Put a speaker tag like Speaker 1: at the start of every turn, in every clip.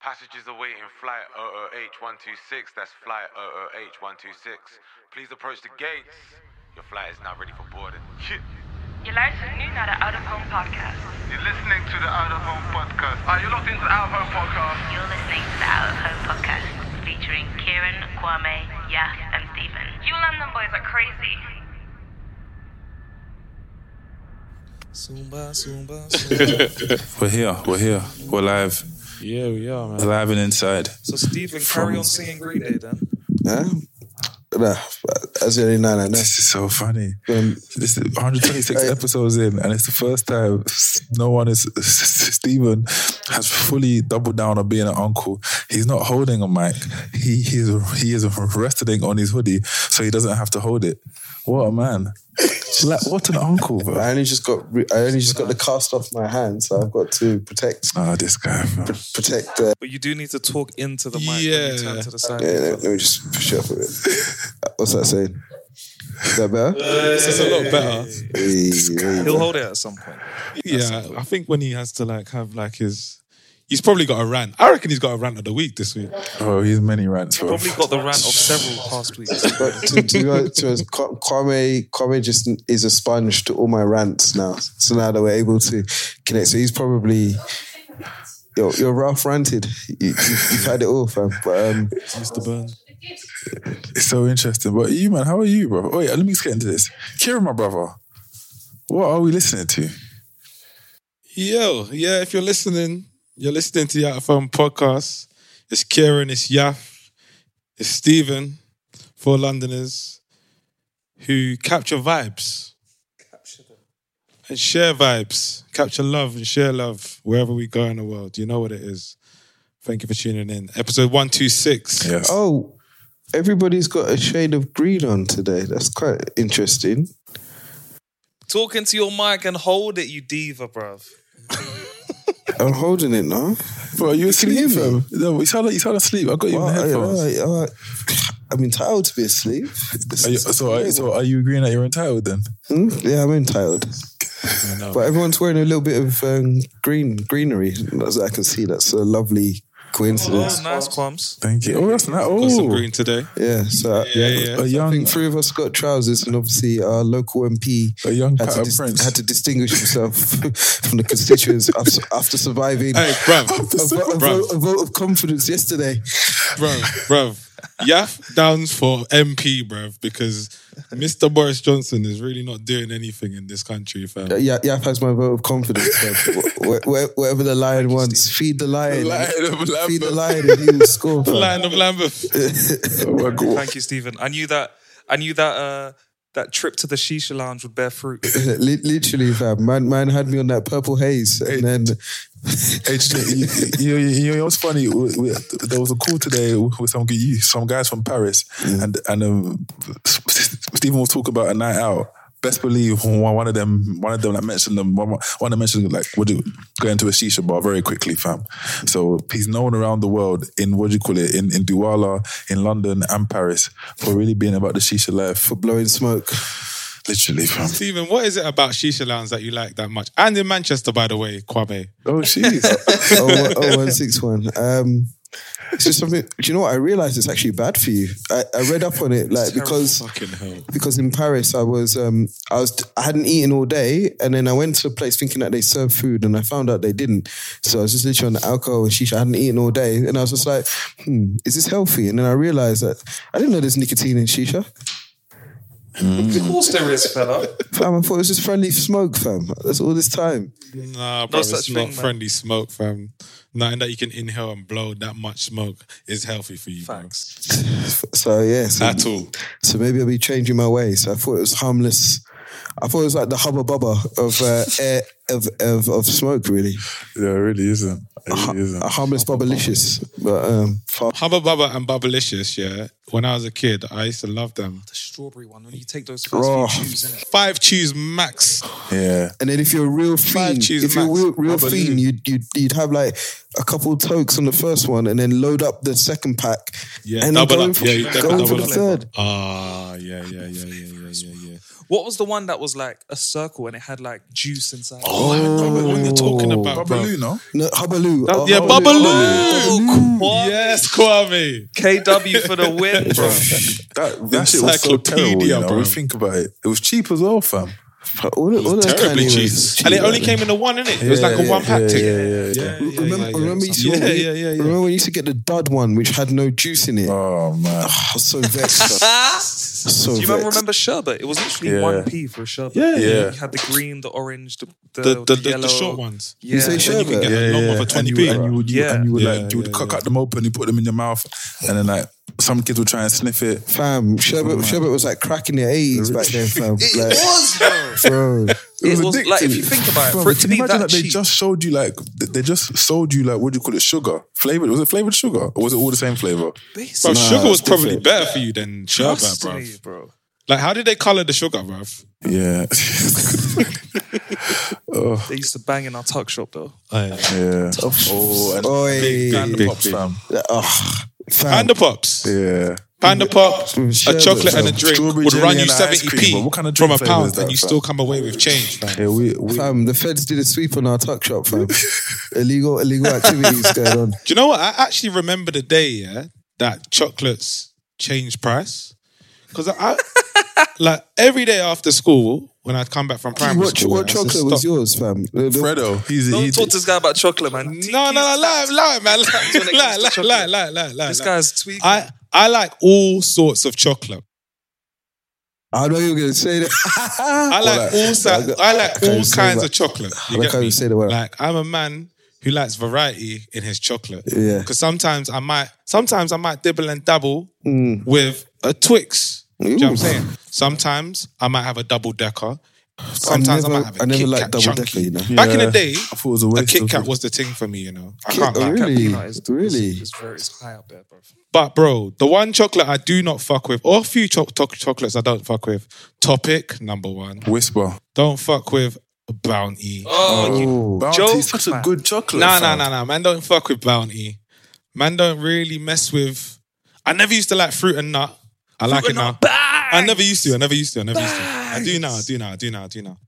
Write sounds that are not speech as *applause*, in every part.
Speaker 1: Passengers awaiting flight OOH126. That's flight OOH126. Please approach the gates. Your flight is now ready for boarding.
Speaker 2: Je luistert nu naar de Out of Home podcast.
Speaker 1: You're listening to the Out of Home podcast. Ah, are you locked into the Out of Home podcast?
Speaker 2: You're listening to the Out of Home podcast featuring Kieran, Kwame, Yaf, and Stephen. You London boys are crazy.
Speaker 3: Zumba, Zumba, *laughs* Zumba.
Speaker 4: We're here. We're here. We're live.
Speaker 3: Yeah, we are, man.
Speaker 4: Live and inside.
Speaker 3: So, Stephen, carry on singing Green Day then.
Speaker 5: Yeah. Nah, that's the only nine I know.
Speaker 4: This is so funny.
Speaker 5: Um,
Speaker 4: This is 126 *laughs* episodes in, and it's the first time no one is. *laughs* Stephen has fully doubled down on being an uncle. He's not holding a mic. He he is he is resting on his hoodie, so he doesn't have to hold it. What a man! Like, what an uncle, bro.
Speaker 5: I only just got re- I only just got the cast off my hand, so I've got to protect
Speaker 4: Oh, this guy. bro.
Speaker 5: protect. The,
Speaker 3: But you do need to talk into the mic when
Speaker 4: Yeah.
Speaker 3: you turn to the side.
Speaker 5: yeah, let me just push it up a bit. Uh, what's that saying? Is that better?
Speaker 6: This is a lot better.
Speaker 5: Hey, there
Speaker 3: He'll hold it at some point.
Speaker 6: Yeah, I think when he has to like have like his, he's probably got a rant. I reckon he's got a rant of the week this week.
Speaker 4: Oh, he's many rants, bro.
Speaker 3: Probably got the rant of several past weeks. *laughs*
Speaker 5: But to, to, go- to us, Kwame, Kwame just is a sponge to all my rants now. So now that we're able to connect, so he's probably you're, you're rough ranted. You, you, you've had it all, fam. But um,
Speaker 6: Mr. Burns.
Speaker 4: It's so interesting. But you, man, how are you, bro? Oh, yeah, let me just get into this. Kieran, my brother, what are we listening to?
Speaker 6: Yo, yeah, if you're listening, you're listening to the Out of Home podcast. It's Kieran, it's Yaf, it's Stephen, four Londoners who capture vibes. Capture them. and share vibes, capture love and share love wherever we go in the world. You know what it is. Thank you for tuning in. Episode 126.
Speaker 4: Yes.
Speaker 5: oh, everybody's got a shade of green on today. That's quite interesting.
Speaker 3: Talk into your mic and hold it, you diva, bruv.
Speaker 5: I'm holding it now.
Speaker 4: Bro, are you asleep, fam? No, you sound like you sound asleep. I got you in the headphones.
Speaker 5: I'm entitled to be asleep.
Speaker 4: Are you, so, are, so are you agreeing that you're entitled then?
Speaker 5: Hmm? Yeah, I'm entitled. But everyone's wearing a little bit of um, green greenery. As I can see, that's a lovely coincidence.
Speaker 3: Oh, nice, Quams.
Speaker 4: Thank you. Oh, that's not.
Speaker 6: Got some
Speaker 4: Oh,
Speaker 6: green today.
Speaker 5: Yeah, so
Speaker 6: Yeah, yeah.
Speaker 4: a
Speaker 5: I
Speaker 4: young,
Speaker 5: think three of us got trousers, and obviously our local MP
Speaker 4: a young
Speaker 5: had to,
Speaker 4: pattern
Speaker 5: dis-
Speaker 4: prince.
Speaker 5: had to distinguish himself *laughs* from the constituents after, after surviving
Speaker 6: Hey, bruv, *laughs*
Speaker 5: a, vo- a, vote, a vote of confidence yesterday.
Speaker 6: bruv, bruv. Yaf downs for MP, bruv, because Mr. Boris Johnson is really not doing anything in this country, fam.
Speaker 5: Yeah, Yaf has my vote of confidence. man. *laughs* Wh- wh- Whatever the lion wants, feed the lion.
Speaker 4: Lion of Lambeth.
Speaker 5: Feed the lion, and he will score. fam.
Speaker 6: Lion of Lambeth. *laughs*
Speaker 4: Oh.
Speaker 3: Thank you, Stephen. I knew that. I knew that. Uh, that trip to the shisha lounge would bear fruit. *laughs*
Speaker 5: Literally, fam. Man, man had me on that purple haze, and then
Speaker 4: Hey, you, you, you, you know what's funny? We, we, there was a call today with some some guys from Paris, and and um, *laughs* Stephen was talking about a night out. Best believe one of them, one of them that mentioned them, one, one that mentioned like would you go into a shisha bar very quickly, fam. So he's known around the world in what do you call it in in Douala, in London and Paris for really being about the shisha life,
Speaker 5: for blowing smoke.
Speaker 4: Literally, fam.
Speaker 6: Stephen, what is it about Shisha Lounge that you like that much? And in Manchester, by the way, Kwame.
Speaker 4: Oh, jeez. *laughs*
Speaker 5: oh, one- oh, 161. Um, it's just something. Do you know what? I realized it's actually bad for you. I, I read up on it, like because
Speaker 6: Fucking hell.
Speaker 5: because in Paris I was um I was I hadn't eaten all day, and then I went to a place thinking that they served food, and I found out they didn't. So I was just literally on the alcohol and shisha. I hadn't eaten all day, and I was just like, hmm, is this healthy? And then I realized that I didn't know there's nicotine in shisha. Mm.
Speaker 3: of course there is, fella.
Speaker 5: Fam, I thought it was just friendly smoke, fam. That's all this time.
Speaker 6: Nah, bro,
Speaker 3: such
Speaker 6: it's
Speaker 3: thing,
Speaker 6: not
Speaker 3: man.
Speaker 6: friendly smoke, fam. Nothing that you can inhale and blow that much smoke is healthy for you, bro.
Speaker 5: So yeah, so,
Speaker 6: At all.
Speaker 5: so maybe I'll be changing my ways. So I thought it was harmless, I thought it was like the hubba bubba of uh, *laughs* air of, of of smoke. Really,
Speaker 4: Yeah, it really isn't. It really isn't.
Speaker 5: a harmless bubblicious, but um, far-
Speaker 6: Hubba Bubba and Bubblicious, yeah. When I was a kid, I used to love them.
Speaker 3: The strawberry one when you take those
Speaker 5: Oh.
Speaker 3: few chews in it.
Speaker 6: Five chews max.
Speaker 4: Yeah.
Speaker 5: And then if you're a real fiend,
Speaker 6: cheese
Speaker 5: if you're a real, real fiend, you'd, you'd you'd have like a couple tokes on the first one, and then load up the second pack,
Speaker 6: Yeah,
Speaker 5: and then
Speaker 6: double
Speaker 5: go
Speaker 6: up.
Speaker 5: for,
Speaker 6: Yeah,
Speaker 5: go
Speaker 6: definitely
Speaker 5: for
Speaker 6: double
Speaker 5: the
Speaker 6: up.
Speaker 5: third.
Speaker 6: Ah, yeah, yeah, yeah, yeah, yeah, yeah, yeah.
Speaker 3: What was the one that was like a circle and it had like juice inside?
Speaker 6: Oh, I remember what you're oh. talking about, bro.
Speaker 4: Babaloo, no?
Speaker 5: No, Hubbaloo.
Speaker 6: That-
Speaker 5: Oh,
Speaker 6: yeah,
Speaker 5: Hubbaloo.
Speaker 6: Babaloo. Oh, yes, Kwame.
Speaker 3: KW for the win, *laughs* bro.
Speaker 4: That, that shit was so terrible, you know.
Speaker 6: bro.
Speaker 4: Think about it. It was cheap as well, fam.
Speaker 5: All, all those
Speaker 6: Terribly
Speaker 5: candies
Speaker 6: cheap.
Speaker 5: was
Speaker 6: And it only came in a one, innit? It was like a one pack
Speaker 4: yeah,
Speaker 6: ticket.
Speaker 4: Yeah, yeah, yeah.
Speaker 6: Yeah, yeah,
Speaker 5: Remember, remember, you used to get,
Speaker 6: yeah, yeah, yeah.
Speaker 5: remember when you used to get the dud one, which had no juice in it?
Speaker 4: Oh, man. *laughs*
Speaker 5: I was so vexed. *laughs* so
Speaker 3: Do you remember,
Speaker 5: vexed.
Speaker 3: remember sherbet? It was literally
Speaker 4: Yeah.
Speaker 3: one p for a sherbet.
Speaker 6: Yeah,
Speaker 4: yeah.
Speaker 3: You had the green, the orange, the the,
Speaker 6: The, the, the,
Speaker 3: yellow.
Speaker 6: the short ones.
Speaker 3: Yeah.
Speaker 5: say
Speaker 6: Then you can
Speaker 5: sherbet?
Speaker 6: get
Speaker 4: Yeah,
Speaker 6: a long
Speaker 4: yeah.
Speaker 6: of a
Speaker 4: And
Speaker 6: 20p.
Speaker 4: you, and you would, you,
Speaker 3: Yeah.
Speaker 4: and you would
Speaker 6: Yeah,
Speaker 4: like, you would
Speaker 6: yeah,
Speaker 4: cut,
Speaker 6: yeah.
Speaker 4: cut them open, you put them in your mouth, and then like some kids would try and sniff it.
Speaker 5: Fam, sherbet, sherbet was like crack in the 80s back then, fam. *laughs*
Speaker 3: It
Speaker 5: like,
Speaker 3: was, bro.
Speaker 5: Bro.
Speaker 3: It was
Speaker 4: addictive.
Speaker 3: like if you think about it,
Speaker 4: Bro,
Speaker 3: for it to be
Speaker 4: imagine
Speaker 3: that
Speaker 4: that they
Speaker 3: cheap.
Speaker 4: just showed you like they just sold you like what do you call it sugar flavored was it flavored sugar or was it all the same flavor
Speaker 6: Bro,
Speaker 3: Basically,
Speaker 6: sugar was probably
Speaker 5: different.
Speaker 6: better for you than sherbet, bro.
Speaker 3: bro.
Speaker 6: Like, how did they color the sugar, bro?
Speaker 4: yeah *laughs* oh
Speaker 3: They used to bang in our tuck shop though.
Speaker 4: Oh, yeah oh and
Speaker 5: Oi.
Speaker 4: big,
Speaker 6: big,
Speaker 4: big, pops,
Speaker 6: big.
Speaker 4: fam.
Speaker 5: Ugh, fam.
Speaker 6: Panda Pops.
Speaker 4: yeah
Speaker 6: Panda Pop, a chocolate and a drink
Speaker 4: Strawberry
Speaker 6: would run you
Speaker 4: and
Speaker 6: 70p
Speaker 4: but what kind of
Speaker 6: from a pound
Speaker 4: that,
Speaker 6: and you
Speaker 4: fam?
Speaker 6: still come away with change, fam.
Speaker 4: yeah we, we
Speaker 5: Fam, the feds did a sweep on our tuck shop, fam. *laughs* illegal, illegal activities *laughs* going on.
Speaker 6: Do you know what? I actually remember the day, yeah, that chocolates changed price. Because I, like, every day after school, when I'd come back from primary
Speaker 5: What,
Speaker 6: school,
Speaker 5: what
Speaker 6: I used to
Speaker 5: chocolate was
Speaker 6: stop-
Speaker 5: yours, fam? The- the-
Speaker 4: Fredo he's
Speaker 3: Don't talk to this guy about chocolate, man.
Speaker 6: No, no, no, lie, lie, man, lie, lie, lie, lie, lie, lie, lie.
Speaker 3: This
Speaker 6: lie.
Speaker 3: guy's tweaking.
Speaker 6: I, I like all sorts of chocolate.
Speaker 5: I know you were going to say that. *laughs*
Speaker 6: I like
Speaker 4: like-
Speaker 6: all si- I like all kinds of chocolate. You
Speaker 5: I like
Speaker 6: get
Speaker 5: how you
Speaker 6: me?
Speaker 5: say the word.
Speaker 6: Like I'm a man who likes variety in his chocolate.
Speaker 5: Yeah.
Speaker 6: Because sometimes I might, sometimes I might dibble and dabble
Speaker 5: Mm.
Speaker 6: with a Twix. Do you know what I'm saying? Sometimes I might have a double decker. Sometimes I,
Speaker 5: never,
Speaker 6: might have a
Speaker 5: I never
Speaker 6: Kit
Speaker 5: liked
Speaker 6: Kat
Speaker 5: double
Speaker 6: chunky.
Speaker 5: decker, you know.
Speaker 6: Back in the day,
Speaker 4: I thought it was a
Speaker 6: a Kit
Speaker 4: of
Speaker 6: Kat
Speaker 4: it.
Speaker 6: was the thing for me. You know, I
Speaker 5: Kit-
Speaker 6: can't
Speaker 5: oh,
Speaker 6: lie.
Speaker 5: really?
Speaker 3: Peanut is,
Speaker 5: Really?
Speaker 3: is, is very is high up there, bro.
Speaker 6: But bro, the one chocolate I do not fuck with, or a few cho- to- chocolates I don't fuck with. Topic number one.
Speaker 4: whisper
Speaker 6: Don't fuck with Bounty.
Speaker 3: Oh, you
Speaker 5: Oh,
Speaker 4: Bounty's
Speaker 3: Joke,
Speaker 4: such a good chocolate
Speaker 6: Nah, nah,
Speaker 4: fam.
Speaker 6: nah, nah. Man, don't fuck with Bounty. Man, don't really mess with. I never used to like fruit and nut. I like it now. I never used to. I never used to. I never used to. I do now. I do now. I do now. I do now.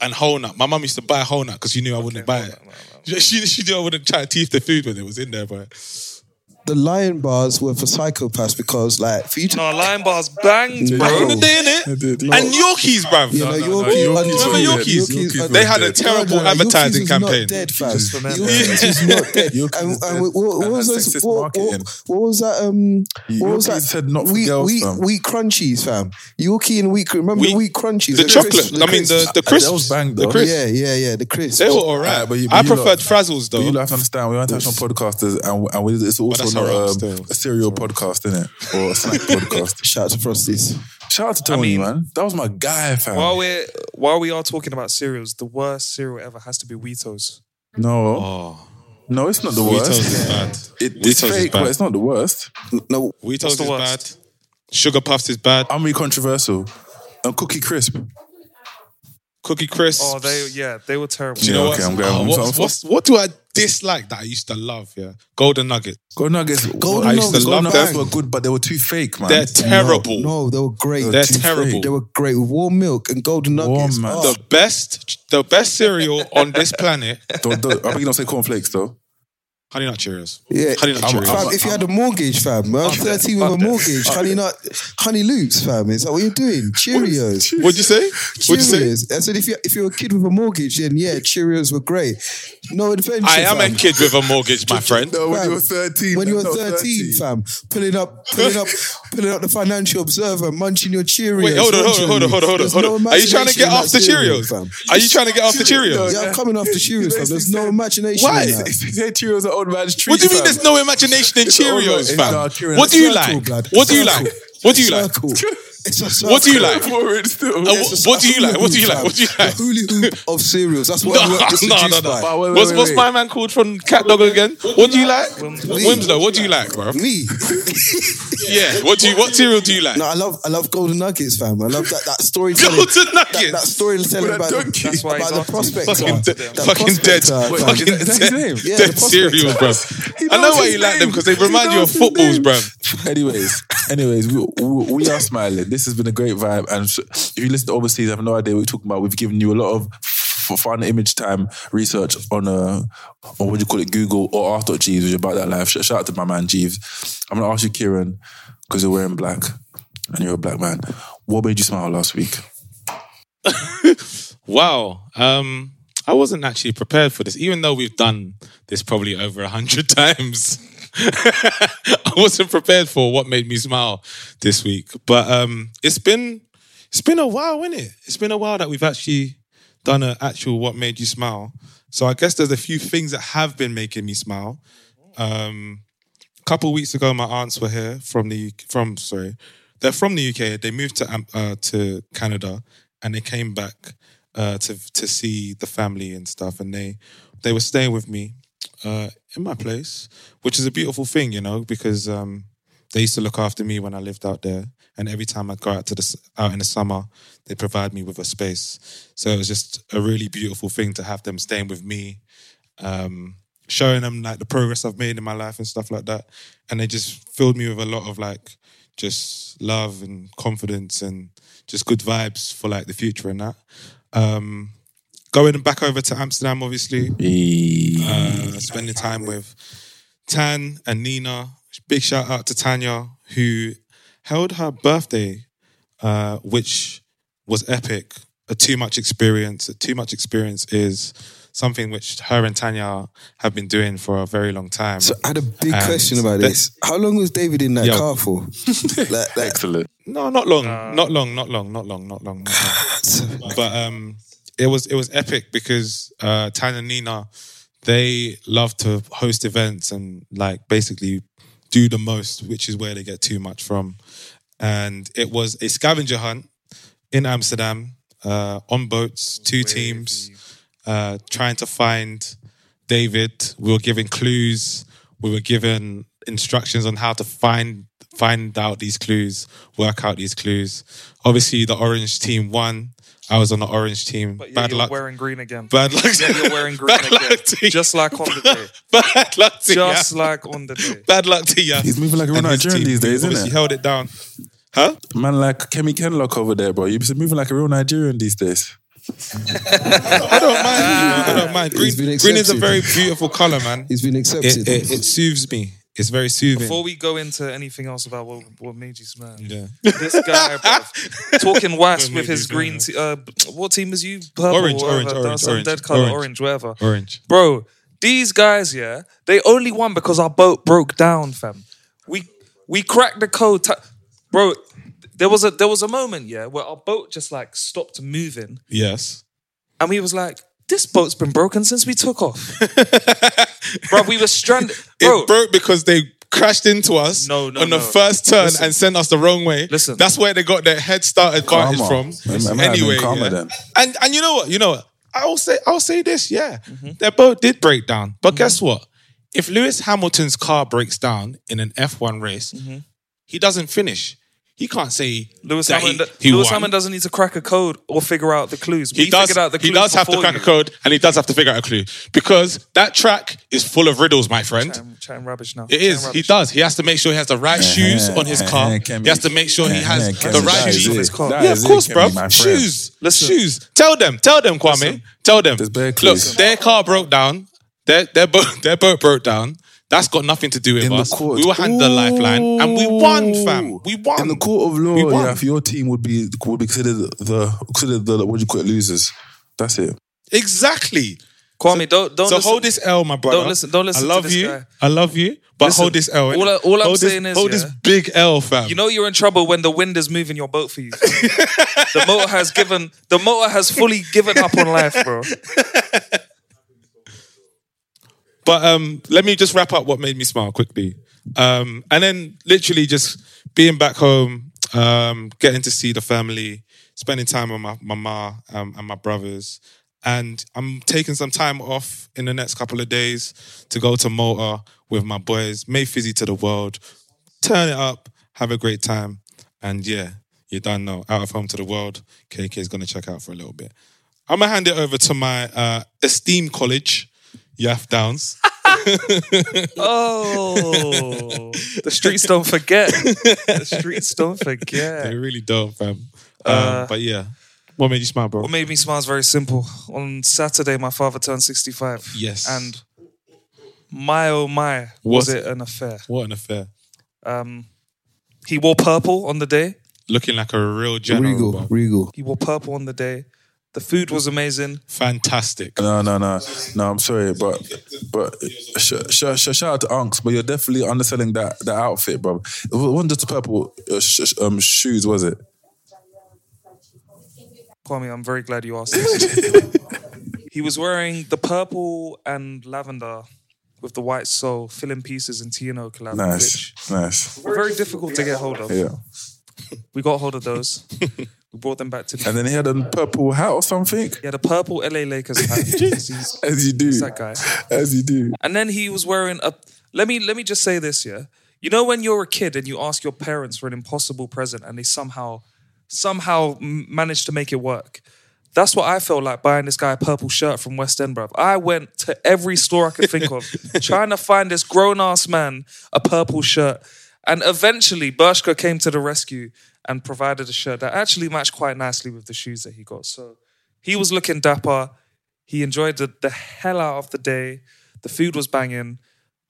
Speaker 6: And whole nut. My mum used to buy whole nut because she knew I wouldn't buy it. *laughs* She, she knew I wouldn't try to teeth the food when it was in there, but
Speaker 5: the lion bars were for psychopaths because, like, for you to.
Speaker 3: No, Lion Bars banged,
Speaker 6: back in
Speaker 3: bro.
Speaker 6: the day, innit?
Speaker 4: I.
Speaker 6: And Yorkies, bruv.
Speaker 5: You know,
Speaker 4: no, no, Yorkies
Speaker 6: Remember
Speaker 5: Yorkies-
Speaker 6: Yorkies?
Speaker 5: Yorkies-
Speaker 4: Yorkies
Speaker 6: They had a terrible
Speaker 5: No, no, no,
Speaker 6: advertising
Speaker 5: Yorkies was
Speaker 6: campaign.
Speaker 5: Not dead, fam.
Speaker 3: Just for men.
Speaker 5: Yorkies *laughs* was not dead. And, and what, what was
Speaker 4: had
Speaker 5: those? What, what, what was that? Um, what was that?
Speaker 4: said not for
Speaker 5: wheat,
Speaker 4: girls,
Speaker 5: wheat,
Speaker 4: fam.
Speaker 5: wheat crunchies, fam. Yorkie and wheat. Remember
Speaker 6: Wheat-
Speaker 5: the wheat crunchies?
Speaker 6: The chocolate.
Speaker 5: crisps,
Speaker 6: I mean, the,
Speaker 5: crisps.
Speaker 6: the
Speaker 4: That was
Speaker 6: crisps.
Speaker 4: bang, though.
Speaker 5: Yeah, yeah, yeah. The crisps.
Speaker 6: They were alright.
Speaker 4: Alright, but
Speaker 6: I
Speaker 4: you
Speaker 6: preferred Frazzles,
Speaker 4: though. you
Speaker 6: though.
Speaker 4: have to understand, we are international podcasters, and, and it's also
Speaker 6: that's
Speaker 4: not
Speaker 6: haram
Speaker 4: um, a serial podcast, isn't it? Or a snack *laughs* podcast.
Speaker 5: Shout out to Frosties.
Speaker 4: Shout out to Tony,
Speaker 3: mean-
Speaker 4: man. That was my guy, fam.
Speaker 3: While we're while we are talking about cereals, the worst cereal ever has to be Weetos.
Speaker 4: no,
Speaker 6: Oh,
Speaker 4: no, it's not the
Speaker 6: Weetos
Speaker 4: worst.
Speaker 6: is bad.
Speaker 4: It, it's
Speaker 6: Weetos is
Speaker 4: fake,
Speaker 6: bad.
Speaker 4: but it's not the worst.
Speaker 5: No,
Speaker 6: Weetos
Speaker 3: What's the
Speaker 6: is
Speaker 3: worst?
Speaker 6: bad. Sugar Puffs is bad.
Speaker 4: I'm really controversial. And Cookie Crisp.
Speaker 6: Cookie Crisp.
Speaker 3: Oh, they yeah, they were terrible.
Speaker 6: Do you know
Speaker 4: Yeah,
Speaker 6: what?
Speaker 4: okay, I'm going-
Speaker 6: oh,
Speaker 4: I'm
Speaker 6: what's-
Speaker 4: sorry.
Speaker 6: what's- what do I dislike that I used to love? Yeah, Golden Nuggets.
Speaker 4: Golden Nuggets.
Speaker 5: Golden
Speaker 6: I used to
Speaker 4: Golden
Speaker 6: love
Speaker 4: Nuggets
Speaker 6: them.
Speaker 4: were good, but they were too fake, man.
Speaker 6: They're terrible.
Speaker 5: No, they were great.
Speaker 6: They're
Speaker 4: too
Speaker 6: terrible.
Speaker 4: fake.
Speaker 5: They were great with warm milk and golden nuggets.
Speaker 4: Warm, man.
Speaker 5: Oh,
Speaker 6: The best, the best cereal on this planet. *laughs*
Speaker 4: Don't- don't- I think you don't say cornflakes, though.
Speaker 6: Honey Nut Cheerios.
Speaker 5: yeah.
Speaker 6: Honey Nut
Speaker 4: I'm-
Speaker 6: Cheerios.
Speaker 4: I'm-
Speaker 5: Fam, if you had a mortgage, fam, man, 13 with a mortgage, honey nut, honey loops, fam. Is that what you're doing? Cheerios.
Speaker 6: What'd you say? What'd you say?
Speaker 5: Cheerios. I said if you if you're a kid with a mortgage, then yeah, Cheerios were great. No adventure.
Speaker 6: I am
Speaker 5: fam.
Speaker 6: a kid with a mortgage, my friend.
Speaker 4: No, when
Speaker 5: Fam,
Speaker 4: you were 13.
Speaker 5: When you were
Speaker 4: not
Speaker 5: 13, fam, pulling up, pulling up, pulling up the Financial Observer, munching your Cheerios.
Speaker 6: Wait, hold on, hold on, hold on, hold on, hold on.
Speaker 5: There's
Speaker 6: Hold
Speaker 5: no.
Speaker 6: Are you trying to
Speaker 5: imagination
Speaker 6: get
Speaker 5: in
Speaker 6: off
Speaker 5: that
Speaker 6: the
Speaker 5: cereal,
Speaker 6: Cheerios?
Speaker 5: fam.
Speaker 6: Are you trying to get off the Cheerios?
Speaker 5: Yeah, I'm coming off the Cheerios, fam. There's no imagination.
Speaker 6: Why?
Speaker 5: In that.
Speaker 4: Say Cheerios are man's treat.
Speaker 6: What do you mean
Speaker 4: fam.
Speaker 6: there's no imagination in Cheerios, fam? What do you like? What do you like? What do you like?
Speaker 5: Circle.
Speaker 7: It's a
Speaker 6: What do you like? *laughs*
Speaker 4: For it still.
Speaker 6: Uh, what, what do you like? What do you like? What do you like?
Speaker 7: The hula hoop of cereals. That's *laughs*
Speaker 6: No,
Speaker 7: what I'm
Speaker 6: no, no, no.
Speaker 7: by.
Speaker 4: Wait, wait,
Speaker 6: What's,
Speaker 4: wait,
Speaker 6: what's
Speaker 4: wait.
Speaker 6: my man called from Cat Dog again? What do you like? Winslow. What do you like, bro?
Speaker 7: Me. *laughs*
Speaker 6: Yeah. What do you? What cereal do you like?
Speaker 7: No, I love I love golden nuggets, fam. I love that that storytelling.
Speaker 6: Golden
Speaker 7: That,
Speaker 6: nuggets.
Speaker 7: that storytelling
Speaker 4: With a
Speaker 7: about,
Speaker 4: donkey.
Speaker 3: That's why
Speaker 7: about
Speaker 3: he's
Speaker 7: the
Speaker 3: asking.
Speaker 7: prospector.
Speaker 6: fucking, de-
Speaker 7: That
Speaker 6: fucking dead,
Speaker 7: prospector, fam.
Speaker 6: fucking
Speaker 4: is that his
Speaker 6: dead,
Speaker 4: name?
Speaker 7: Yeah,
Speaker 6: dead
Speaker 7: the prospector.
Speaker 6: cereals, bro. I know
Speaker 4: knows
Speaker 6: why
Speaker 4: his
Speaker 6: you like them
Speaker 4: name.
Speaker 6: because they
Speaker 4: He
Speaker 6: remind you of
Speaker 4: his
Speaker 6: footballs,
Speaker 4: name.
Speaker 6: bro.
Speaker 4: Anyways, anyways, we, we, we are smiling. This has been a great vibe. And if you listen to overseas, I have no idea what we're talking about. We've given you a lot of fun image time research on a on what do you call it, Google or Ask Jeeves, which is about that life. Shout out to my man Jeeves. I'm gonna ask you, Kieran, because you're wearing black and you're a black man. What made you smile last week? *laughs*
Speaker 6: Wow. Um, I wasn't actually prepared for this, even though we've done this probably over a hundred *laughs* times. *laughs* I wasn't prepared for what made me smile this week. But um, it's been it's been a while, isn't it? It's been a while that we've actually done an actual what made you smile. So I guess there's a few things that have been making me smile. Um, a couple weeks ago, my aunts were here from the from sorry, they're from the UK. They moved to uh, to Canada, and they came back uh, to to see the family and stuff. And they they were staying with me uh, in my place, which is a beautiful thing, you know, because um, they used to look after me when I lived out there. And every time I'd go out to the out in the summer, they provide me with a space. So it was just a really beautiful thing to have them staying with me, um, showing them like the progress I've made in my life and stuff like that. And they just filled me with a lot of like just love and confidence and just good vibes for like the future and that. Um, going back over to Amsterdam, obviously, uh, spending time with Tan and Nina. Big shout out to Tanya, who held her birthday, uh, which was epic. A too much experience. A too much experience is something which her and Tanya have been doing for a very long time.
Speaker 7: So I had a big
Speaker 6: And
Speaker 7: question about
Speaker 6: that-
Speaker 7: this. How long was David in that
Speaker 6: Yo.
Speaker 7: car for? *laughs* like, like,
Speaker 4: Excellent.
Speaker 6: No, not long, not long, not long, not long, not long, not long. but um, it was it was epic because uh, Tan and Nina, they love to host events and like basically do the most, which is where they get too much from. And it was a scavenger hunt in Amsterdam uh, on boats, two teams, uh, trying to find David. We were given clues. We were given instructions on how to find find out these clues, work out these clues. Obviously, the orange team won. I was on the orange team.
Speaker 3: But yeah,
Speaker 6: Bad
Speaker 3: you're
Speaker 6: luck.
Speaker 3: wearing green again.
Speaker 6: Bad luck.
Speaker 3: Yeah, you're wearing *laughs* green
Speaker 6: Bad
Speaker 3: again.
Speaker 6: luck to you.
Speaker 3: Just like on the day. *laughs*
Speaker 6: Bad luck to
Speaker 3: Just
Speaker 6: you.
Speaker 3: like on the day.
Speaker 6: Bad luck to you.
Speaker 4: He's moving like a real Nigerian these days, isn't
Speaker 6: obviously
Speaker 4: it?
Speaker 6: held it down. Huh?
Speaker 4: Man like Kemi Kenlock over there, bro. You're moving like a real Nigerian these days.
Speaker 6: I don't mind. I don't mind. Green, green is a very beautiful color, man.
Speaker 7: he's been accepted.
Speaker 6: It, it, it soothes me. It's very soothing.
Speaker 3: Before we go into anything else about what, what made you smile,
Speaker 6: yeah.
Speaker 3: this guy, *laughs* bruv, talking wasp
Speaker 6: What made
Speaker 3: with his green.
Speaker 6: smile?
Speaker 3: Uh, what team is you? Purple,
Speaker 6: Orange,
Speaker 3: whatever,
Speaker 6: orange,
Speaker 3: that's
Speaker 6: orange, orange,
Speaker 3: dead color,
Speaker 6: orange.
Speaker 3: orange, whatever.
Speaker 6: Orange.
Speaker 3: Bro, these guys, yeah, they only won because our boat broke down, fam. We we cracked the code, t- bro. There was a there was a moment, yeah, where our boat just like stopped moving,
Speaker 6: Yes.
Speaker 3: and we was like, "This boat's been broken since we took off." *laughs* bro, we were stranded. Bro,
Speaker 6: it broke because they crashed into us
Speaker 3: No, no,
Speaker 6: on the
Speaker 3: no.
Speaker 6: first turn
Speaker 3: Listen.
Speaker 6: and sent us the wrong way.
Speaker 3: Listen.
Speaker 6: That's where they got their head start advantage
Speaker 4: Karma.
Speaker 6: from.
Speaker 4: It might have been
Speaker 6: anyway, yeah.
Speaker 4: then.
Speaker 6: and and you know what? You know what? I'll say I'll say this, yeah.
Speaker 3: Mm-hmm.
Speaker 6: Their boat did break down. But guess what? If Lewis Hamilton's car breaks down in an F1 race, he doesn't finish. He can't say.
Speaker 3: Lewis
Speaker 6: that
Speaker 3: Hamilton,
Speaker 6: he, he
Speaker 3: Lewis
Speaker 6: won.
Speaker 3: Hamilton doesn't need to crack a code or figure out the clues.
Speaker 6: He
Speaker 3: we
Speaker 6: does.
Speaker 3: figured out the
Speaker 6: he does have to crack
Speaker 3: you.
Speaker 6: a code, and he does have to figure out a clue because that track is full of riddles, my friend.
Speaker 3: Chatting, chatting rubbish now.
Speaker 6: It
Speaker 3: Chatting
Speaker 6: is. He does. He has to make sure he has the right shoes on his car. He has to make sure he has the right shoes
Speaker 3: on his car.
Speaker 6: Yeah, of course, bro.
Speaker 4: my friend.
Speaker 6: Shoes.
Speaker 3: Listen.
Speaker 6: Shoes. Tell them. Tell them, Kwame.
Speaker 3: Listen.
Speaker 6: Tell them.
Speaker 4: There's
Speaker 6: Look, their car broke down. Their their boat *laughs* their boat broke down. That's got nothing to do with
Speaker 4: In the
Speaker 6: us.
Speaker 4: court.
Speaker 6: We were handed the lifeline and we won, fam. We won.
Speaker 4: In the court of law, yeah, if your team would be would be considered the considered the what do you call it losers. That's it.
Speaker 6: Exactly.
Speaker 3: Kwame, don't don't
Speaker 6: so
Speaker 3: listen.
Speaker 6: hold this L, my brother.
Speaker 3: Don't listen- don't listen
Speaker 6: I
Speaker 3: to
Speaker 6: love
Speaker 3: this
Speaker 6: you.
Speaker 3: guy.
Speaker 6: I love you. But
Speaker 3: Listen,
Speaker 6: hold this L.
Speaker 3: all? I- all I'm
Speaker 6: this,
Speaker 3: saying is,
Speaker 6: hold
Speaker 3: yeah,
Speaker 6: this big L, fam.
Speaker 3: You know you're in trouble when the wind is moving your boat for you. *laughs* the motor has given the motor has fully given up on life, bro. *laughs*
Speaker 6: But um, let me just wrap up what made me smile quickly. Um, and then literally just being back home, um, getting to see the family, spending time with my my ma um, and my brothers, and I'm taking some time off in the next couple of days to go to Malta with my boys, make fizzy to the world, turn it up, have a great time, and yeah, you don't know. Out of home to the world, KK is gonna check out for a little bit. I'm gonna hand it over to my uh, esteemed college, Yaf Downs. *laughs*
Speaker 3: Oh, the streets don't forget. The streets don't *laughs* forget.
Speaker 6: They really don't, fam.
Speaker 3: Uh,
Speaker 6: um, but yeah, what made you smile, bro?
Speaker 3: What made me smile is very simple. On Saturday, my father turned 65.
Speaker 6: Yes.
Speaker 3: And my oh my, was
Speaker 6: Was-
Speaker 3: it an affair?
Speaker 6: What an affair!
Speaker 3: Um, he wore purple on the day.
Speaker 6: Looking like a real general.
Speaker 5: Regal,
Speaker 6: bro.
Speaker 5: Regal.
Speaker 3: He wore purple on the day. The food was amazing.
Speaker 6: Fantastic.
Speaker 4: No, no, no, no. I'm sorry, but but sh- sh- sh- shout out to Unks, but you're definitely underselling that that outfit, bro. It wasn't just the purple uh, sh- sh- um, shoes, was it?
Speaker 3: Kwame, I'm very glad you asked this. *laughs* he was wearing the purple and lavender with the white sole, filling pieces and T&O collab,
Speaker 4: Nice,
Speaker 3: which
Speaker 4: nice.
Speaker 3: very difficult to get hold of.
Speaker 4: Yeah.
Speaker 3: We got hold of those. *laughs* we brought them back to
Speaker 4: And then he had a purple hat or something,
Speaker 3: He had a purple LA Lakers hat. *laughs*
Speaker 4: as you do,
Speaker 3: he's that guy.
Speaker 4: as you do.
Speaker 3: And then he was wearing a. Let me let me just say this, yeah. You know when you're a kid and you ask your parents for an impossible present and they somehow somehow manage to make it work. That's what I felt like buying this guy a purple shirt from West End, bruv. I went to every store I could think of *laughs* trying to find this grown ass man a purple shirt. And eventually, Bershka came to the rescue and provided a shirt that actually matched quite nicely with the shoes that he got. So he was looking dapper. He enjoyed the, the hell out of the day. The food was banging.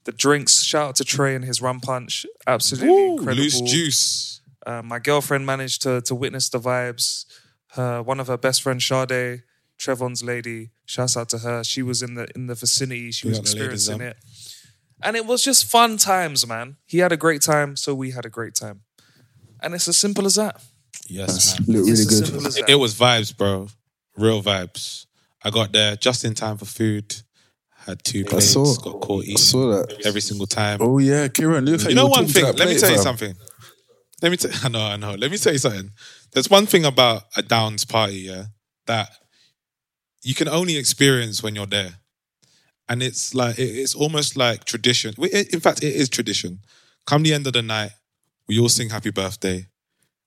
Speaker 3: The drinks, shout out to Trey and his rum punch. Absolutely
Speaker 6: Woo,
Speaker 3: incredible.
Speaker 6: loose juice.
Speaker 3: Uh, my girlfriend managed to to witness the vibes. Her one of her best friends, Sade, Trevon's lady. Shouts out to her. She was in the in the vicinity. She
Speaker 6: Big
Speaker 3: was
Speaker 6: ladies,
Speaker 3: experiencing it, and it was just fun times, man. He had a great time, so we had a great time, and it's as simple as that.
Speaker 6: Yes, man.
Speaker 5: Look really good.
Speaker 3: simple as that.
Speaker 6: It was vibes, bro. Real vibes. I got there just in time for food. Had two
Speaker 5: I
Speaker 6: plates.
Speaker 5: saw.
Speaker 6: Got caught
Speaker 5: I
Speaker 6: eating
Speaker 5: saw that.
Speaker 6: every single time.
Speaker 4: Oh yeah, Kieran, look how
Speaker 6: you know one thing.
Speaker 4: that
Speaker 6: Let me tell you
Speaker 4: fam.
Speaker 6: something. Let me. T- *laughs* I know. I know. Let me tell you something. There's one thing about a Downs party, yeah, that you can only experience when you're there, and it's like it- it's almost like tradition. We- it- In fact, it is tradition. Come the end of the night, we all sing happy birthday,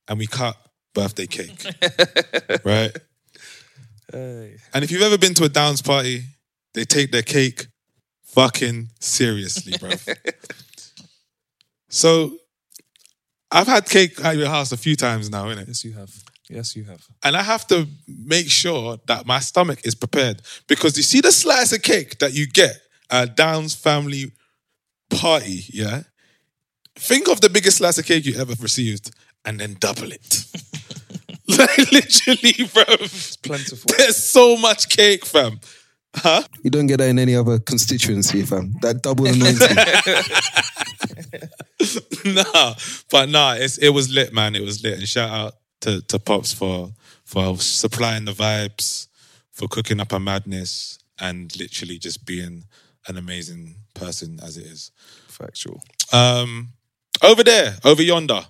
Speaker 6: and we cut birthday cake, *laughs* right?
Speaker 3: Hey.
Speaker 6: And if you've ever been to a Downs party, they take their cake fucking seriously, bro. *laughs* so I've had cake at your house a few times now, innit?
Speaker 3: Yes, you have. Yes, you have.
Speaker 6: And I have to make sure that my stomach is prepared. Because you see the slice of cake that you get at a Downs family party, yeah? Think of the biggest slice of cake you ever received and then double it. *laughs* like literally, bro.
Speaker 3: It's plentiful.
Speaker 6: There's so much cake, fam. Huh?
Speaker 5: You don't get that in any other constituency, fam. That double anointing. *laughs*
Speaker 6: nah, but nah, it's, it was lit, man. It was lit. And shout out to, to Pops for for supplying the vibes, for cooking up a madness, and literally just being an amazing person as it is.
Speaker 3: Factual.
Speaker 6: Um, over there, over yonder,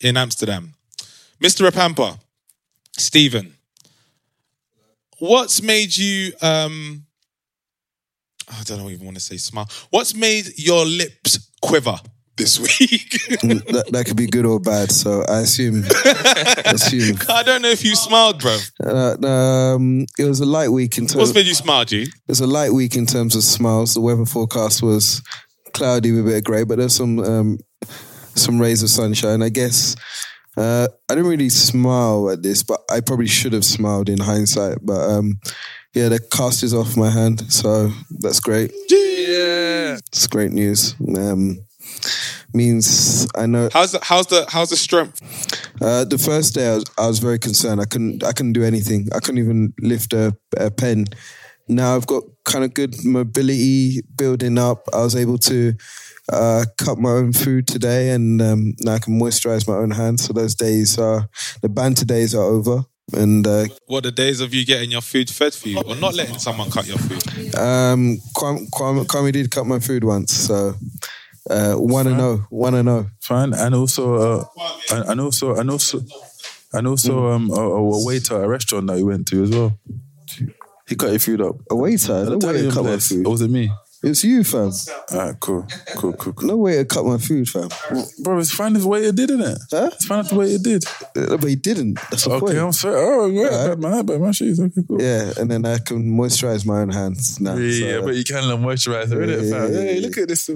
Speaker 6: in Amsterdam, Mr. Rapampa, Stephen. What's made you? Um, I don't know even want to say smile. What's made your lips quiver this week?
Speaker 5: that, that could be good or bad. So I assume. assume. *laughs*
Speaker 6: I don't know if you smiled, bro.
Speaker 5: Uh, um, it was a light week in terms.
Speaker 6: What's made you smile, G?
Speaker 5: It was a light week in terms of smiles. The weather forecast was cloudy with a bit of grey, but there's some um, some rays of sunshine. I guess uh, I didn't really smile at this, but I probably should have smiled in hindsight. But um, yeah, the cast is off my hand, so that's great.
Speaker 3: Yeah.
Speaker 5: It's great news. Um, means I know
Speaker 6: How's the how's the how's the strength?
Speaker 5: uh, the first day I was, I was very concerned. I couldn't I couldn't do anything. I couldn't even lift a, a pen. Now I've got kind of good mobility building up. I was able to uh, cut my own food today, and um, now I can moisturize my own hands. So those days are the banter days are over. And uh,
Speaker 6: What the days of you getting your food fed for you, or not letting someone cut your food?
Speaker 5: um, Kwame, Kwame, Kwame did cut my food once, so
Speaker 7: Uh, one and oh, one and oh.
Speaker 4: Fine, and also, uh, and, and also, and also, and also, um, a, a waiter at a restaurant that we went to as well. He cut your food up.
Speaker 7: A waiter, no way to
Speaker 4: Italian
Speaker 7: cut my
Speaker 4: place.
Speaker 7: food.
Speaker 4: Or was it me?
Speaker 7: It's you, fam.
Speaker 4: Alright, cool, cool, cool, cool.
Speaker 7: No way to cut my food, fam.
Speaker 4: Bro, it's fine the way it did, innit?
Speaker 7: Huh?
Speaker 4: It's fine the way it did.
Speaker 7: Uh, But he didn't. That's the
Speaker 4: Okay,
Speaker 7: point.
Speaker 4: I'm sorry. Oh, yeah,
Speaker 7: Alright.
Speaker 4: bad man, bad man shoes. Okay, cool.
Speaker 7: Yeah, and then I can moisturize my own hands now.
Speaker 4: Yeah,
Speaker 7: so-
Speaker 4: yeah, but you can learn moisturizer, it, fam?
Speaker 7: yeah,
Speaker 4: Hey,
Speaker 7: yeah.
Speaker 4: look at this.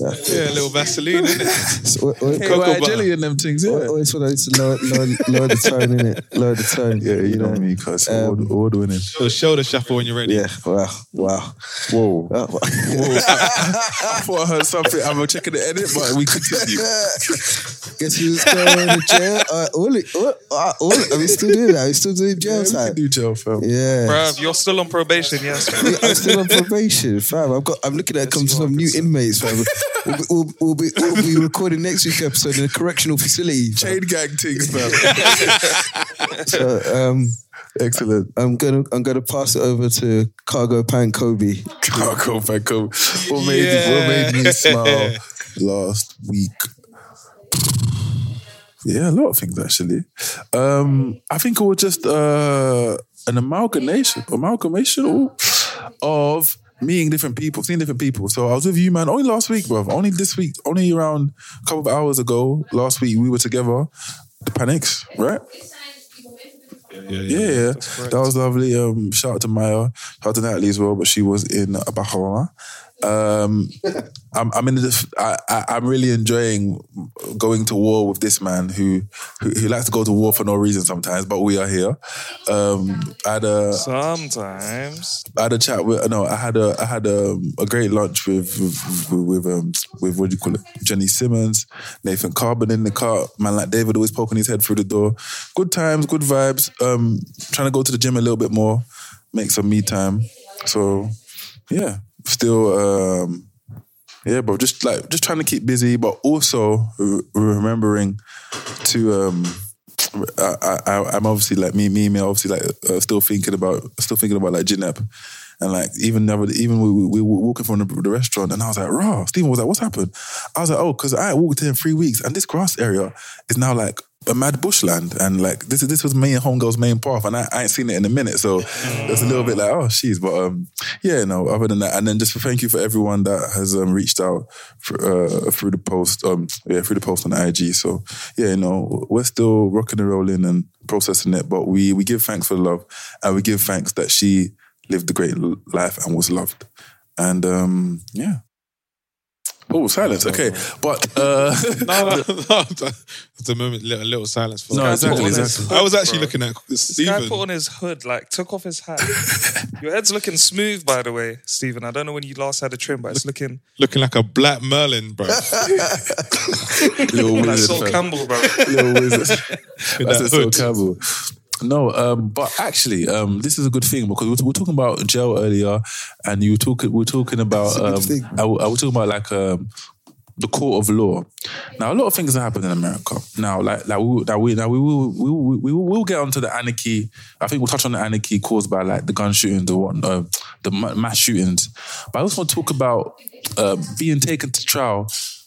Speaker 6: Yeah, a little Vaseline, innit?
Speaker 7: So, what- what-
Speaker 4: Hey,
Speaker 6: Cocoa
Speaker 4: white
Speaker 6: butter.
Speaker 4: jelly and them things, yeah.
Speaker 7: what- Always when I used to lower, lower, lower the tone in it, lower the tone.
Speaker 4: Yeah, you know me, cuz
Speaker 7: Um,
Speaker 4: award, award winning.
Speaker 6: Little shoulder shuffle when you're ready.
Speaker 7: Yeah, wow, wow.
Speaker 4: Whoa.
Speaker 7: Uh, *laughs* wow. *laughs*
Speaker 4: I thought I heard something. I'm checking the edit, but we continue. *laughs*
Speaker 7: Guess who's going to jail? Uh, all, it- all, uh, all, are we still doing that? Are we still doing
Speaker 4: Yeah,
Speaker 7: jail
Speaker 4: we
Speaker 7: time?
Speaker 4: can do jail, fam.
Speaker 7: Yeah.
Speaker 3: Bruv, you're still on probation, yes.
Speaker 7: Yeah, I'm still on probation, fam. I've got. I'm looking at come some new inmates, fam. We'll be, we'll, we'll, be, we'll be recording next week's episode in a correctional facility.
Speaker 4: Chain gang things, fam. *laughs*
Speaker 7: So, um,
Speaker 4: Excellent.
Speaker 7: I'm gonna I'm gonna pass it over to Cargo Pan Kobe.
Speaker 4: Cargo, fam, Kobe. What made, what made me smile last week? Yeah, a lot of things actually. Um, I think it was just uh, an amalgamation, amalgamation of meeting different people, seeing different people. So I was with you, man, only last week, bro. Only this week, only around a couple of hours ago, last week, we were together. The Panics, right?
Speaker 6: Yeah,
Speaker 4: Yeah, yeah. That was lovely. Um, shout out to Maya, shout out to Natalie as well, but she was in Bahama. Um, I'm, I'm in the, I, I, I'm really enjoying going to war with this man who, who who likes to go to war for no reason sometimes, but we are here. Um, I had a
Speaker 3: Sometimes.
Speaker 4: I had a chat with no, I had a I had a, a great lunch with with, with um with what do you call it? Jenny Simmons, Nathan Carbon in the car, man like David always poking his head through the door. Good times, good vibes. Um, trying to go to the gym a little bit more, make some me time. So yeah, still um yeah, bro. Just like just trying to keep busy, but also re- remembering to um. I, I, I'm obviously like me, me, me. Obviously, like uh, still thinking about, still thinking about like Jinep, and like even the other- even we, we, we were walking from the, the restaurant, and I was like, "Raw." Stephen was like, "What's happened?" I was like, "Oh, because I walked in three weeks, and this grass area is now like a mad bushland, and like this this was and homegirl's main path, and I, I ain't seen it in a minute, so it was a little bit like, oh, she's, but um, yeah, no. Other than that, and then just thank you for everyone that has um, reached out for, uh, through the post, um, yeah, through the post on IG. So yeah, you know, we're still rocking and rolling and processing it, but we we give thanks for love, and we give thanks that she lived a great life and was loved, and um, yeah. Oh, silence. Okay, but uh,
Speaker 6: No, no, no. At *laughs* *laughs* the moment, a little silence for
Speaker 4: No,
Speaker 6: that.
Speaker 4: exactly,
Speaker 3: put
Speaker 4: exactly.
Speaker 6: I was actually
Speaker 3: bro.
Speaker 6: looking at
Speaker 3: This guy
Speaker 6: Stephen.
Speaker 3: put on his hood, like took off his hat. *laughs* Your head's looking smooth, by the way, Stephen. I don't know when you last had a trim, but it's looking
Speaker 6: looking like a black Merlin, bro.
Speaker 4: little
Speaker 3: like
Speaker 4: wizard,
Speaker 3: Sol
Speaker 4: fam.
Speaker 3: Campbell, bro.
Speaker 4: little wizard. That's
Speaker 6: that
Speaker 4: a Sol. Campbell. No, um, but actually, um, this is a good thing because we were, we were talking about jail earlier, and you were talking. We were talking about. Um. I, I was talking about like um, the court of law. Now, a lot of things have happened in America. Now, like, like we, now we, now we will, we will, we will we'll get onto the anarchy. I think we'll touch on the anarchy caused by like the gun shootings, the what, uh, the mass shootings. But I also want to talk about uh, being taken to trial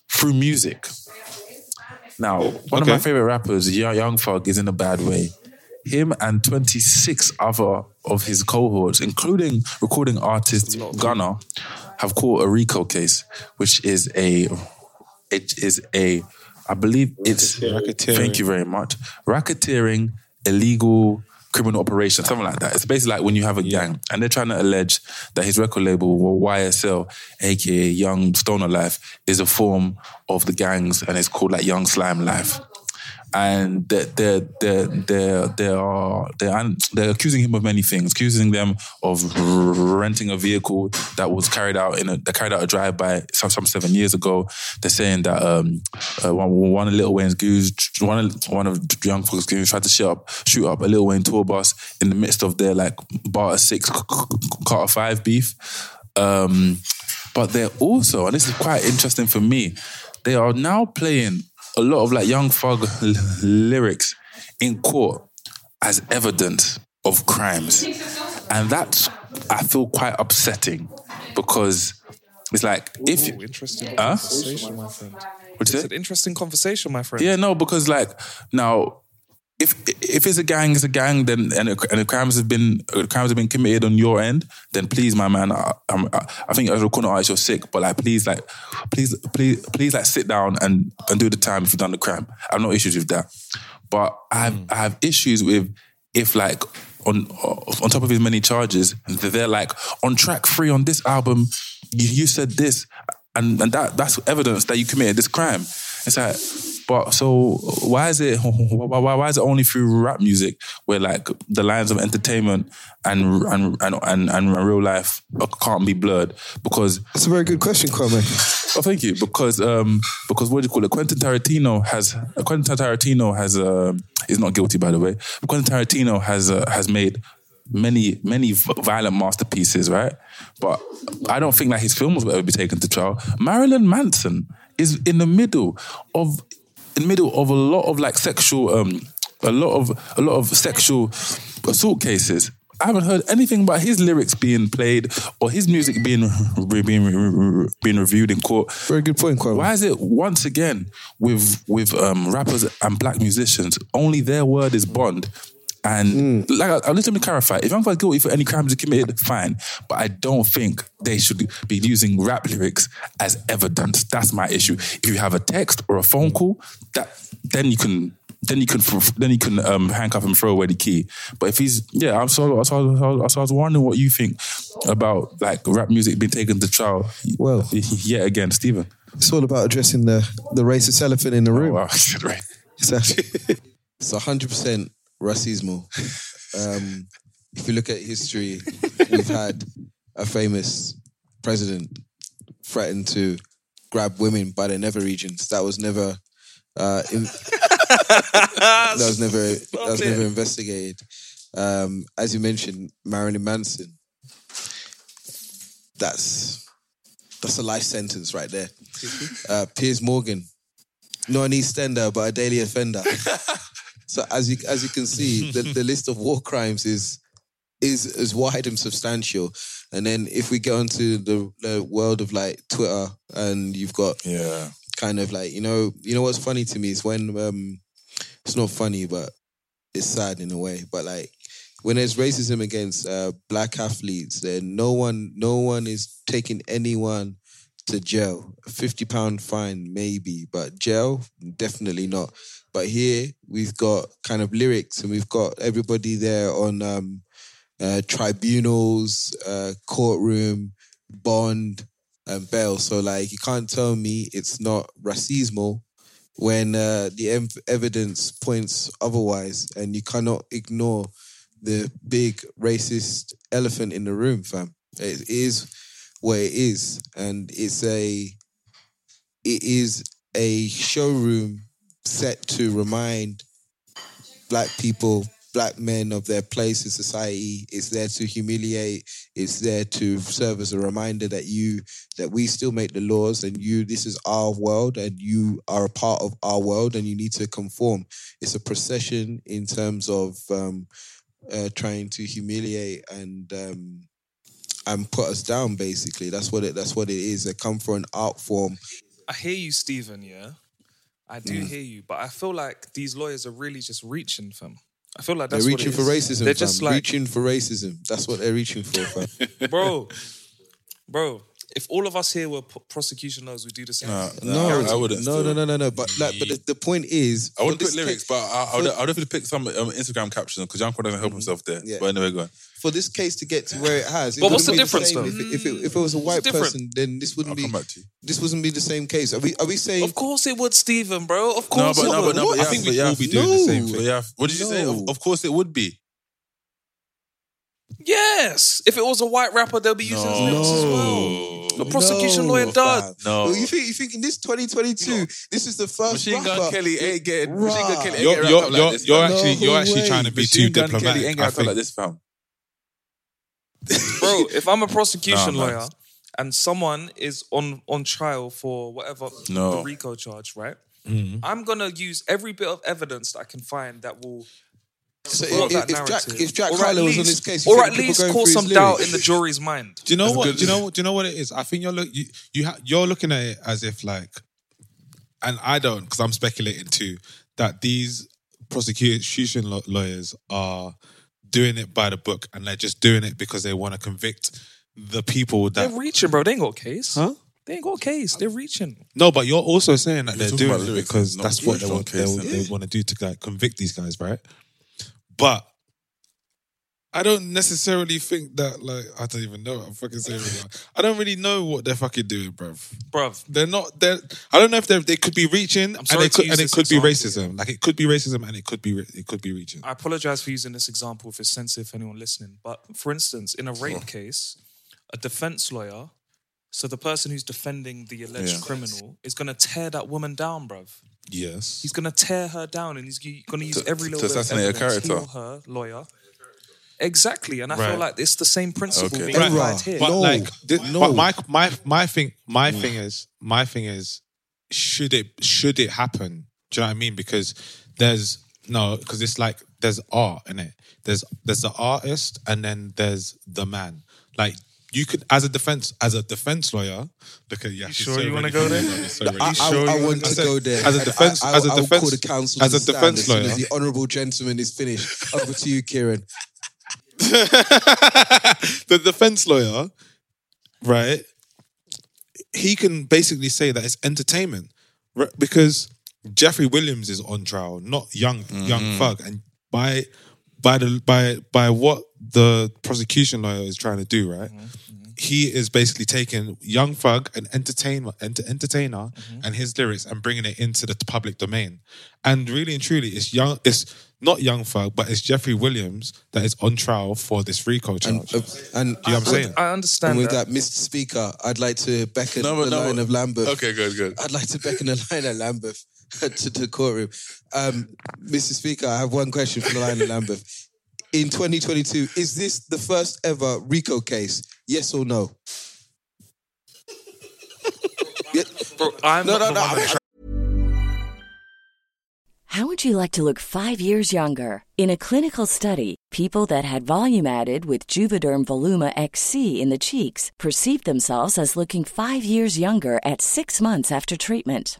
Speaker 4: through music. Now, one of my favorite rappers, Young, Young Thug, is in a bad way. Him and 26 other of his cohorts, including recording artist Gunna, have caught a RICO case, which is a, it is a, I believe it's,
Speaker 6: Racketeering.
Speaker 4: thank you very much, racketeering, illegal criminal operation, something like that. It's basically like when you have a gang and they're trying to allege that his record label, YSL, aka Young Stoner Life, is a form of the gangs and it's called like Young Slime Life. And they're, they're, they're, they're, they are, they're, accusing him of many things, accusing them of renting a vehicle that was carried out in a, they carried out a drive-by some, some seven years ago. They're saying that um, uh, one, of Lil Wayne's goons, one of, one of Young Thug's goons tried to shoot up, shoot up a Little Wayne tour bus in the midst of their like Barter 6, Carter 5 beef. Um, but they're also, and this is quite interesting for me, they are now playing a lot of like Young Thug l- lyrics in court as evidence of crimes. And that's, I feel quite upsetting because it's like if
Speaker 3: Ooh, interesting
Speaker 4: Huh?
Speaker 3: conversation, my friend.
Speaker 4: what's
Speaker 3: It's
Speaker 4: it?
Speaker 3: an interesting conversation, my friend.
Speaker 4: Yeah, no, because like now, if if it's a gang, it's a gang. Then and, and the crimes have been crimes have been committed on your end. Then please, my man, I, I'm, I, I think as a corner artist, you're sick. But like, please, like, please, please, please, like, sit down and and do the time if you've done the crime. I have no issues with that. But I have mm. I have issues with if like. On, on top of his many charges, they're like on track three on this album. You, you said this, and and that that's evidence that you committed this crime. It's like, but so why is it *laughs* why, why, why is it only through rap music where like the lines of entertainment and and and and, and real life can't be blurred because
Speaker 7: That's a very good question, Kwame.
Speaker 4: Oh, thank you. Because um, because what do you call it? Quentin Tarantino has Quentin Tarantino has uh, is not guilty by the way. Quentin Tarantino has uh, has made many many violent masterpieces, right? But I don't think that his films will ever be taken to trial. Marilyn Manson is in the middle of in the middle of a lot of like sexual um a lot of a lot of sexual assault cases. I haven't heard anything about his lyrics being played or his music being being being reviewed in court.
Speaker 7: Very good point, Kwame.
Speaker 4: Why is it once again with with um, rappers and black musicians only their word is bond? And like, I, let me clarify: if I'm guilty for any crimes he committed, fine. But I don't think they should be using rap lyrics as evidence. That's my issue. If you have a text or a phone call, that then you can then you can then you can um, handcuff and throw away the key. But if he's yeah, I'm so so, so, so I was wondering what you think about like rap music being taken to trial.
Speaker 7: Well- *laughs*
Speaker 4: yet again, Stephen.
Speaker 7: It's all about addressing the, the racist elephant in the room.
Speaker 4: Wow, *laughs* right.
Speaker 7: Exactly.
Speaker 5: It's *laughs* hundred percent racismo. Um, if you look at history, we've had a famous president threaten to grab women by their nether regions. That was never. Uh, in, that was never. That was never investigated. Um, as you mentioned, Marilyn Manson. That's that's a life sentence right there. Uh, Piers Morgan, not an EastEnder, but a daily offender. *laughs* So as you as you can see, the, the *laughs* list of war crimes is is is wide and substantial. And then if we go onto the, the world of like Twitter, and you've got
Speaker 4: Yeah.
Speaker 5: kind of like you know you know what's funny to me is when um it's not funny but it's sad in a way but like when there's racism against uh, black athletes then no one no one is taking anyone to jail a 50 pound fine maybe but jail definitely not but here we've got kind of lyrics and we've got everybody there on um uh, tribunals uh, courtroom bond and bail. So like you can't tell me it's not racismo when uh, the ev- evidence points otherwise, and you cannot ignore the big racist elephant in the room, fam. It is what it is, and it's a it is a showroom set to remind black people, black men of their place in society. It's there to humiliate. It's there to serve as a reminder that you that we still make the laws and you this is our world and you are a part of our world and you need to conform. It's a procession in terms of um, uh, trying to humiliate and um, and put us down. Basically, that's what it. That's what it is. They come for an art form.
Speaker 3: I hear you, Stephen. Yeah, I do
Speaker 5: Mm.
Speaker 3: hear you, but I feel like these lawyers are really just reaching for them. I feel like
Speaker 5: They're
Speaker 3: that's what
Speaker 5: reaching for
Speaker 3: is.
Speaker 5: racism.
Speaker 3: They're
Speaker 5: fam.
Speaker 3: just like,
Speaker 5: reaching for racism. That's what they're reaching for, fam. *laughs*
Speaker 3: bro, bro. If all of us here were p- prosecution lawyers, we do the same.
Speaker 4: Nah,
Speaker 3: thing.
Speaker 4: nah,
Speaker 5: No,
Speaker 4: I wouldn't.
Speaker 5: No, no, no, no, no. But like, but the, the point is,
Speaker 4: I wouldn't put lyrics,
Speaker 5: case-
Speaker 4: but I, I would,
Speaker 5: for-
Speaker 4: I would definitely pick some um, Instagram captions because Janko doesn't help himself there.
Speaker 5: Yeah.
Speaker 4: But anyway, go on.
Speaker 5: for this case to get to where it *laughs* has. it
Speaker 3: But what's the
Speaker 5: wouldn't be
Speaker 3: difference,
Speaker 5: same
Speaker 3: though?
Speaker 5: If it, if, it, if it was a white person, then this wouldn't
Speaker 4: I'll
Speaker 5: be.
Speaker 4: come back to you.
Speaker 5: This wouldn't be the same case. Are we? Are we saying?
Speaker 3: Of course it would, Stephen, bro. Of
Speaker 4: No,
Speaker 3: course
Speaker 4: but
Speaker 3: it
Speaker 4: no,
Speaker 3: would.
Speaker 4: but no, but
Speaker 6: I think we'd
Speaker 4: yeah,
Speaker 6: all be doing the same thing.
Speaker 4: yeah. What did you say? Of, of course it would be.
Speaker 3: Yes. If it was a white rapper, they'll be using his lyrics as well. The prosecution
Speaker 5: No,
Speaker 3: lawyer does.
Speaker 5: fam.
Speaker 4: No.
Speaker 5: Well, you think you think in this 2022, this is the first
Speaker 4: Machine Gun
Speaker 5: rapper-
Speaker 4: Kelly ain't getting. Machine Gun Kelly ain't
Speaker 6: You're,
Speaker 4: getting
Speaker 6: you're, you're,
Speaker 4: like this.
Speaker 6: you're
Speaker 4: fam.
Speaker 6: actually, you're
Speaker 5: No
Speaker 6: actually
Speaker 5: way.
Speaker 6: trying to be
Speaker 4: Machine
Speaker 6: too
Speaker 4: Gun Kelly
Speaker 6: diplomatic.
Speaker 4: ain't
Speaker 6: I
Speaker 4: getting wrapped up
Speaker 6: think.
Speaker 4: like this, fam.
Speaker 3: Bro, if I'm a prosecution
Speaker 4: Nah,
Speaker 3: lawyer and someone is on on trial for whatever
Speaker 4: No.
Speaker 3: the RICO charge, right? Mm-hmm. I'm gonna use every bit of evidence that I can find that will
Speaker 5: So
Speaker 3: support
Speaker 5: if- if Jack-
Speaker 3: narrative.
Speaker 5: if Jack
Speaker 3: Or at
Speaker 5: Harlow was on
Speaker 3: least-
Speaker 5: his case,
Speaker 3: or at least cause some doubt
Speaker 5: lyrics?
Speaker 3: in the jury's mind.
Speaker 6: Do you know
Speaker 4: That's
Speaker 6: what? Do you know? Do you know what it is? I think you're look. You, you ha- you're looking at it as if like, and I don't because I'm speculating too that these prosecution law- lawyers are doing it by the book and they're just doing it because they want to convict the people that.
Speaker 3: They're reaching, bro. They ain't got a case.
Speaker 6: Huh?
Speaker 3: They ain't got a case. They're reaching.
Speaker 6: No, but you're also saying that
Speaker 4: You're
Speaker 6: they're doing it because that's what they want. They,
Speaker 4: case,
Speaker 6: they
Speaker 4: yeah.
Speaker 6: want to do to like, convict these guys, right? But I don't necessarily think that. Like, I don't even know. what I'm fucking saying. I don't really know what they're fucking doing, bruv.
Speaker 3: Bruv,
Speaker 6: They're not. They're. I don't know if they they could be reaching, and
Speaker 3: sorry
Speaker 6: they
Speaker 3: to
Speaker 6: could, and it could be racism. Like it could be racism, and it could be re- it could be reaching.
Speaker 3: I apologize for using this example if it's sensitive for anyone listening. But for instance, in a rape case, a defense lawyer, so the person who's defending the alleged
Speaker 4: Yeah.
Speaker 3: criminal is going to tear that woman down, bruv.
Speaker 6: Yes.
Speaker 3: He's going to tear her down and he's going to use
Speaker 4: To-
Speaker 3: every
Speaker 4: to
Speaker 3: little bit of
Speaker 4: assassinate a
Speaker 3: evidence,
Speaker 4: character.
Speaker 3: he or her lawyer. Exactly. And I
Speaker 6: Right.
Speaker 3: feel like it's the same principle
Speaker 4: Okay.
Speaker 3: being
Speaker 5: Right.
Speaker 3: applied here.
Speaker 6: But
Speaker 5: No,
Speaker 6: like, thi-
Speaker 5: no.
Speaker 6: but my my my thing my mm. thing is my thing is should it should it happen? Do you know what I mean? Because there's no because it's like there's art in it. There's there's the artist and then there's the man. Like you could as a defense as a defense lawyer. Look at yeah.
Speaker 3: sure you wanna go there?
Speaker 5: I, I, I want to go there.
Speaker 6: As a defense
Speaker 5: I, I,
Speaker 6: as a
Speaker 5: I'll
Speaker 6: defense
Speaker 5: call the council
Speaker 6: as a defense
Speaker 5: as soon
Speaker 6: lawyer.
Speaker 5: as the honourable gentleman is finished. Over to you, Kieran. *laughs*
Speaker 6: the defense lawyer, right? He can basically say that it's entertainment, right? because Jeffrey Williams is on trial, not young young mm-hmm. thug, and by by the by by what the prosecution lawyer is trying to do, right? Mm-hmm. Mm-hmm. He is basically taking Young Thug, an entertainer, enter, entertainer, mm-hmm. and his lyrics, and bringing it into the public domain. And really and truly, it's young. It's not Young Thug, but it's Jeffrey Williams that is on trial for this RICO charge.
Speaker 5: And, uh, and
Speaker 6: Do you know what I'm saying?
Speaker 3: I understand.
Speaker 5: And
Speaker 3: understand
Speaker 5: with
Speaker 3: that.
Speaker 5: that, Mr. Speaker, I'd like to beckon
Speaker 4: No,
Speaker 5: the
Speaker 4: no,
Speaker 5: line
Speaker 4: but-
Speaker 5: of Lambeth.
Speaker 4: Okay, good, good.
Speaker 5: I'd like to beckon the line of Lambeth *laughs* to the courtroom. Um, Mr. Speaker, I have one question for the line of Lambeth. In 2022, is this the first ever RICO case? Yes or no? Yeah.
Speaker 3: Bro, I'm
Speaker 5: No, no, no. I'm-
Speaker 8: How would you like to look five years younger? In a clinical study, people that had volume added with Juvederm Voluma XC in the cheeks perceived themselves as looking five years younger at six months after treatment.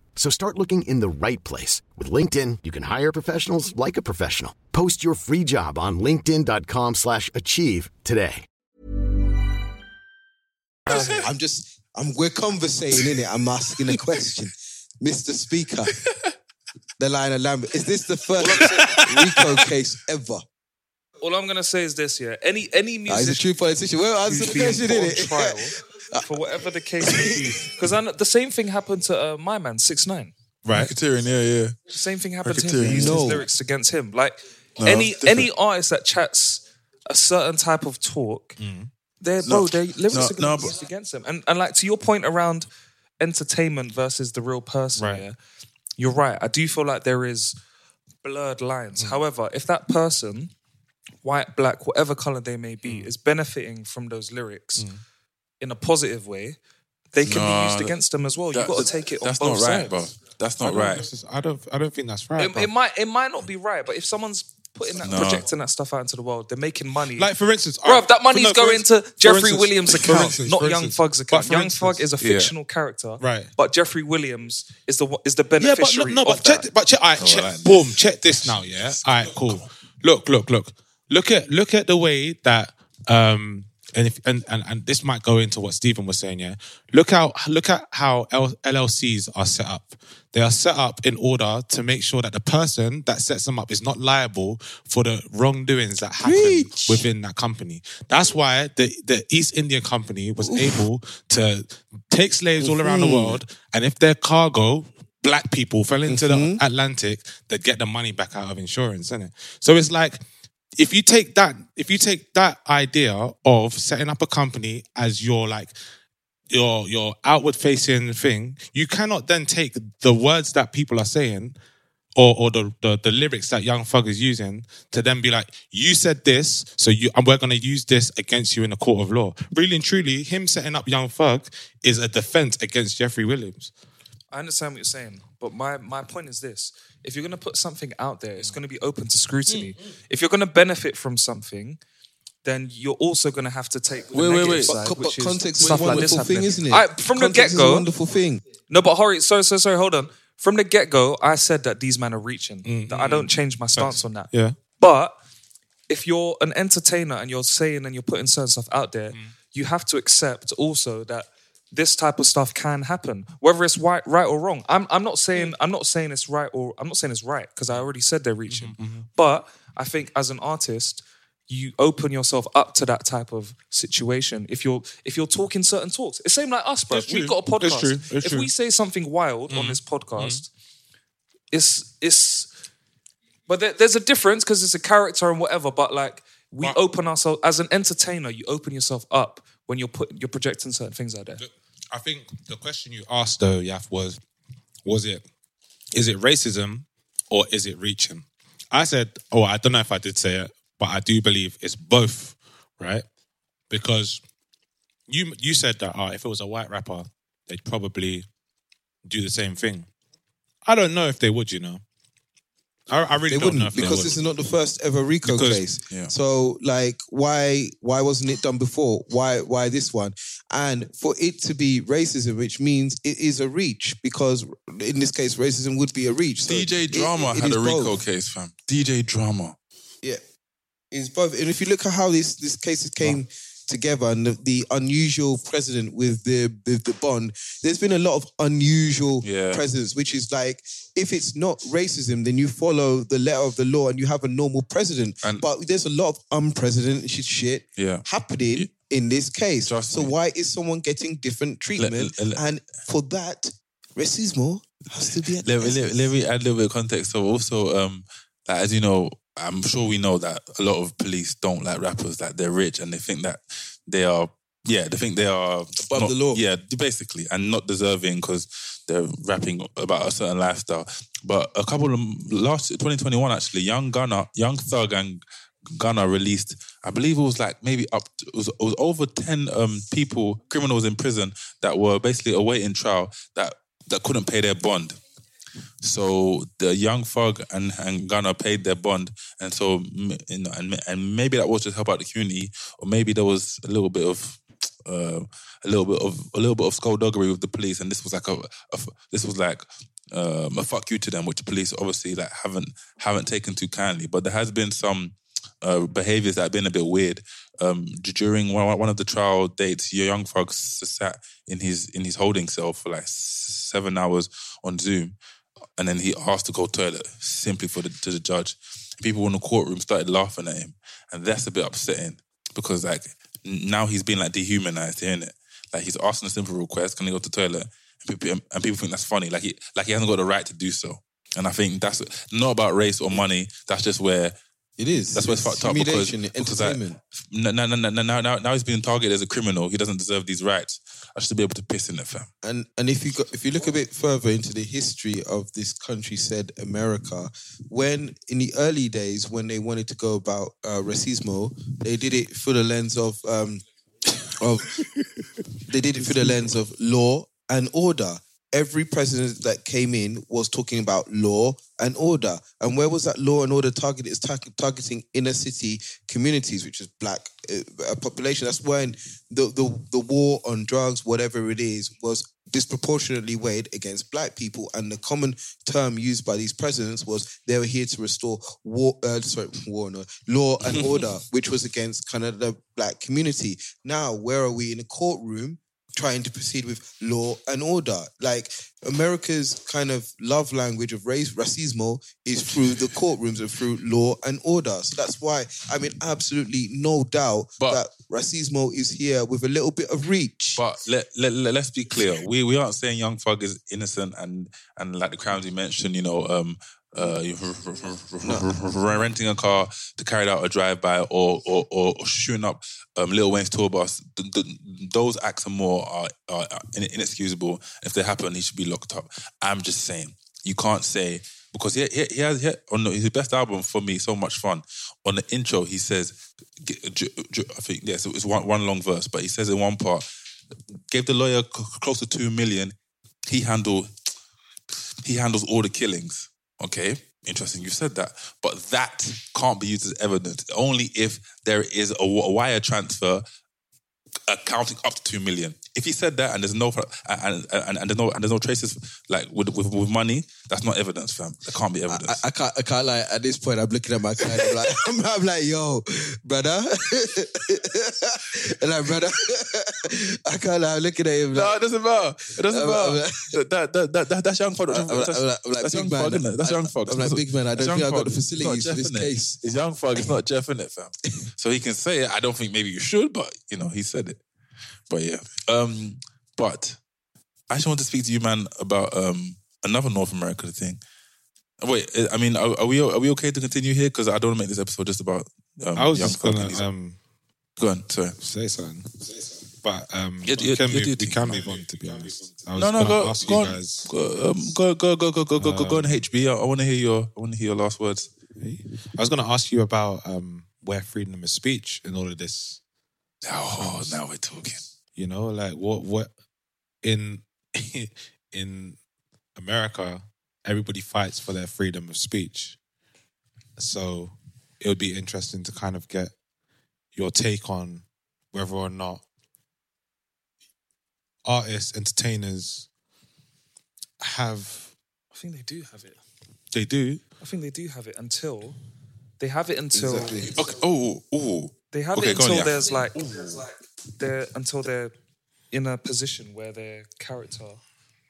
Speaker 9: So start looking in the right place. With LinkedIn, you can hire professionals like a professional. Post your free job on linkedin.com slash achieve today.
Speaker 5: I'm just, I'm, we're conversating in it. I'm asking a question. *laughs* Mr. Speaker, the line of Lambeth, is this the first *laughs* RICO case ever?
Speaker 3: All I'm gonna say is this: yeah, any any
Speaker 5: Nah, he's a true politician. Well, answer
Speaker 3: who's
Speaker 5: the
Speaker 3: being
Speaker 5: question,
Speaker 3: put on
Speaker 5: innit?
Speaker 3: trial for whatever the case may be, *laughs* because the same thing happened to uh, my man 6ix9ine.
Speaker 6: Right.
Speaker 4: Racketeering, yeah, yeah.
Speaker 3: The same thing happened to him. He used
Speaker 5: No.
Speaker 3: his lyrics against him. Like
Speaker 4: No,
Speaker 3: any
Speaker 4: different.
Speaker 3: any artist that chats a certain type of talk, they're bro,
Speaker 4: No,
Speaker 3: their lyrics
Speaker 4: no,
Speaker 3: are gonna
Speaker 4: no,
Speaker 3: be used against them. And and like to your point around entertainment versus the real person,
Speaker 6: Right.
Speaker 3: yeah, you're right. I do feel like there is blurred
Speaker 4: Mm.
Speaker 3: lines. However, if that person, white, black, whatever color they may
Speaker 4: Mm.
Speaker 3: be, is benefiting from those lyrics in a positive way, they can
Speaker 4: No,
Speaker 3: be used
Speaker 4: that-
Speaker 3: against them as well. You've got to take it on
Speaker 4: That's
Speaker 3: both
Speaker 4: not right,
Speaker 3: sides.
Speaker 4: bro. That's not
Speaker 6: don't
Speaker 4: right.
Speaker 6: necess- I don't. I don't think that's right.
Speaker 3: It,
Speaker 6: bro.
Speaker 3: it might it might not be right, but if someone's putting that
Speaker 6: No.
Speaker 3: projecting that stuff out into the world. They're making money.
Speaker 6: Like for instance,
Speaker 3: Bro,
Speaker 6: I-
Speaker 3: that money's
Speaker 6: no, for
Speaker 3: going
Speaker 6: instance-
Speaker 3: to
Speaker 6: for
Speaker 3: Jeffrey
Speaker 6: instance-
Speaker 3: Williams'
Speaker 6: for
Speaker 3: account,
Speaker 6: instance,
Speaker 3: not
Speaker 6: for
Speaker 3: Young
Speaker 6: instance.
Speaker 3: Thug's
Speaker 6: But
Speaker 3: account.
Speaker 6: for
Speaker 3: Young
Speaker 6: instance-
Speaker 3: Thug is a
Speaker 6: Yeah.
Speaker 3: fictional character,
Speaker 6: Right.
Speaker 3: But Jeffrey Williams is the is the
Speaker 6: Yeah, but no,
Speaker 3: beneficiary
Speaker 6: no,
Speaker 3: of
Speaker 6: but check,
Speaker 3: that.
Speaker 6: but check, all right, check,
Speaker 4: I like
Speaker 6: boom, check this now, yeah. All right, cool. Look, look, look, look at look at the way that um and if and and, and this might go into what Steven was saying, yeah. Look how look at how L- LLCs are set up. They are set up in order to make sure that the person that sets them up is not liable for the wrongdoings that happen within that company. That's why the the East India Company was able to take slaves all around the mm-hmm. world, and if their cargo black people fell into the mm-hmm. Atlantic, they'd get the money back out of insurance, isn't it? So it's like if you take that, if you take that idea of setting up a company as your like your your outward facing thing, you cannot then take the words that people are saying or or the, the the lyrics that Young Thug is using to then be like, you said this, so you and we're gonna use this against you in a court of law. Really and truly, him setting up Young Thug is a defense against Jeffrey Williams.
Speaker 3: I understand what you're saying, but my, my point is this: if you're going to put something out there, it's going to be open to scrutiny. Mm, mm. If you're going to benefit from something, then you're also going to have to take the
Speaker 5: Wait, wait,
Speaker 3: negative
Speaker 5: wait.
Speaker 3: side,
Speaker 5: But,
Speaker 3: which
Speaker 5: but
Speaker 3: is
Speaker 5: context is a
Speaker 3: stuff like this
Speaker 5: wonderful thing, isn't it?
Speaker 3: I, from the
Speaker 5: Context
Speaker 3: get
Speaker 5: is a
Speaker 3: go,
Speaker 5: wonderful thing.
Speaker 3: No, but Hori, sorry, sorry, sorry. Hold on. From the get go, I said that these men are reaching. Mm, that I don't change my stance on that.
Speaker 6: Yeah.
Speaker 3: But if you're an entertainer and you're saying and you're putting certain stuff out there, you have to accept also that this type of stuff can happen, whether it's right, right or wrong. I'm, I'm not saying I'm not saying it's right or I'm not saying it's right because I already said they're reaching. Mm-hmm, mm-hmm. But I think as an artist, you open yourself up to that type of situation. If you're if you're talking certain talks, it's same like us, bro. We've got a podcast.
Speaker 6: It's true. It's
Speaker 3: if
Speaker 6: true.
Speaker 3: we say something wild on mm-hmm. this podcast, it's it's but there, there's a difference because it's a character and whatever. But like we
Speaker 6: But-
Speaker 3: open ourselves as an entertainer, you open yourself up when you're put you're projecting certain things out there.
Speaker 6: I think the question you asked though, Yaf, was was it is it racism or is it reaching? I said, oh, I don't know if I did say it, but I do believe it's both, right? Because you you said that uh, if it was a white rapper, they'd probably do the same thing. I don't know if they would, you know. I, I really
Speaker 5: They
Speaker 6: don't
Speaker 5: wouldn't
Speaker 6: they
Speaker 5: because this is not the first ever RICO
Speaker 6: Because-
Speaker 5: case.
Speaker 4: yeah.
Speaker 5: So, like, why why wasn't it done before? Why why this one? And for it to be racism, which means it is a reach, because in this case, racism would be a reach. So
Speaker 4: DJ Drama
Speaker 5: it- it
Speaker 4: had a Rico
Speaker 5: both.
Speaker 4: case, fam. DJ Drama.
Speaker 5: Yeah, it's both. And if you look at how this this cases came together and the, the unusual precedent with the, the the bond, there's been a lot of unusual
Speaker 4: Yeah.
Speaker 5: precedents, which is like if it's not racism, then you follow the letter of the law and you have a normal precedent.
Speaker 4: And-
Speaker 5: but there's a lot of unprecedented shit
Speaker 4: Yeah.
Speaker 5: happening in this case. So
Speaker 4: me.
Speaker 5: why is someone getting different treatment?
Speaker 4: let- let-
Speaker 5: and for that, racismo has to be at
Speaker 4: let, me add a little bit of context. So also, um, as you know, I'm sure we know that a lot of police don't like rappers that they're rich and they think that they are, yeah, they think they are
Speaker 5: Above
Speaker 4: not-
Speaker 5: the law.
Speaker 4: Yeah, basically, and not deserving because they're rapping about a certain lifestyle. But a couple of last 2021 actually, Young Gunna, Young Thug, and Gunna released. I believe it was like maybe up. To, it was it was over ten um, people, criminals in prison that were basically awaiting trial that that couldn't pay their bond. So the young Thug and, and Gunna paid their bond, and so and and maybe that was just help out the community, or maybe there was a little bit of *tsk* uh, a little bit of a little bit of skullduggery with the police, and this was like a, a this was like um, a fuck you to them, which the police obviously like haven't haven't taken too kindly. But there has been some uh, behaviors that have been a bit weird. Um, during one, of the trial dates, your young Thug sat in his in his holding cell for like seven hours on Zoom, and then he asked to go toilet simply for the to the judge. People in the courtroom started laughing at him, and that's a bit upsetting because like now he's been like dehumanized, hearing it. Like he's asking a simple request, can he go to the toilet? And people, and people think that's funny. Like he like he hasn't got the right to do so. And I think that's not about race or money. That's just where
Speaker 5: It is.
Speaker 4: that's where it's fucked up because, because like,
Speaker 5: entertainment.
Speaker 4: no, no, no, no, no, now, now, now he's being targeted as a criminal. He doesn't deserve these rights. I should be able to piss in it, fam.
Speaker 5: and and if you go, if you look a bit further into the history of this country, said America, when in the early days when they wanted to go about uh, racismo, they did it through the lens of um, of they did it through the lens of law and order. Every president that came in was talking about law and order. And where was that law and order targeted? It's tar- targeting inner city communities, which is black uh, population. That's when the, the the war on drugs, whatever it is, was disproportionately weighed against black people. And the common term used by these presidents was they were here to restore war, uh, sorry, war, no, law and *laughs* order, which was against kind of the black community. Now, where are we in a courtroom? Trying to proceed with law and order. Like America's kind of love language of race, racismo, is through the courtrooms and through law and order. So that's why, I mean, absolutely no doubt that racismo is here with a little bit of reach.
Speaker 4: But let, let, let us be clear. We we aren't saying Young Thug is innocent and and like the crimes you mentioned, you know, um uh renting a car to carry out a drive-by or or, or shooting up um, Lil Wayne's tour bus. Th- th- those acts are more are, are inexcusable. If they happen, he should be locked up. I'm just saying you can't say because he he, he has he, on his best album for me, so much fun. On the intro, he says, I think yes, it's one one long verse, but he says in one part, gave the lawyer close to two million. He handled he handles all the killings. Okay, interesting. You said that, but that can't be used as evidence. Only if there is a, wire transfer accounting up to two million. If he said that and there's no uh, and and, and there's no and there's no traces like with, with with money, that's not evidence, fam. That can't be evidence.
Speaker 5: I, I can't. I can't like. At this point, I'm looking at my client. I'm like, *laughs* I'm, I'm like, yo, brother, *laughs* and like, brother, *laughs* I can't. Like, I'm looking at him. Like,
Speaker 4: no, it doesn't matter. It doesn't
Speaker 5: I'm-
Speaker 4: matter.
Speaker 5: Like-
Speaker 4: that, that, that, that, that's young fog.
Speaker 5: I'm
Speaker 4: That's,
Speaker 5: I'm like, I'm like,
Speaker 4: that's
Speaker 5: big
Speaker 4: young
Speaker 5: man.
Speaker 4: fog, isn't it? That's
Speaker 5: I,
Speaker 4: young fog.
Speaker 5: I'm like, big man. I don't think I've got the facilities for this case.
Speaker 4: It's young fog. It's not Jeff in it, fam. so he can say it. I don't think maybe you should, but you know he said it. But yeah. Um. But I just want to speak to you, man, about um another North America thing. Wait, I mean, are, are we are we okay to continue here? Because I don't want to make this episode just about. Um,
Speaker 6: I was
Speaker 4: young
Speaker 6: just gonna um,
Speaker 4: go on. Sorry.
Speaker 6: say something, but um,
Speaker 4: Yeah, yeah,
Speaker 6: can
Speaker 4: yeah,
Speaker 6: move, we can move on. To be honest, I was
Speaker 4: No, no, go,
Speaker 6: ask
Speaker 4: go
Speaker 6: you
Speaker 4: on.
Speaker 6: guys.
Speaker 4: Go, um, go, go, go, go, go, go, go, go on HB. I, I want to hear your, I want to hear your last words.
Speaker 6: I was going to ask you about um, where freedom of speech in all of this.
Speaker 4: Oh, now we're talking.
Speaker 6: You know, like what what in *laughs* in America, everybody fights for their freedom of speech. So it would be interesting to kind of get your take on whether or not artists, entertainers have
Speaker 3: I think they do have it.
Speaker 6: they do.
Speaker 3: I think they do have it until they have it until
Speaker 4: Okay. Oh, oh. oh.
Speaker 3: They have
Speaker 4: Okay,
Speaker 3: it
Speaker 4: go on,
Speaker 3: until
Speaker 4: yeah.
Speaker 3: there's like they're until they're in a position where their character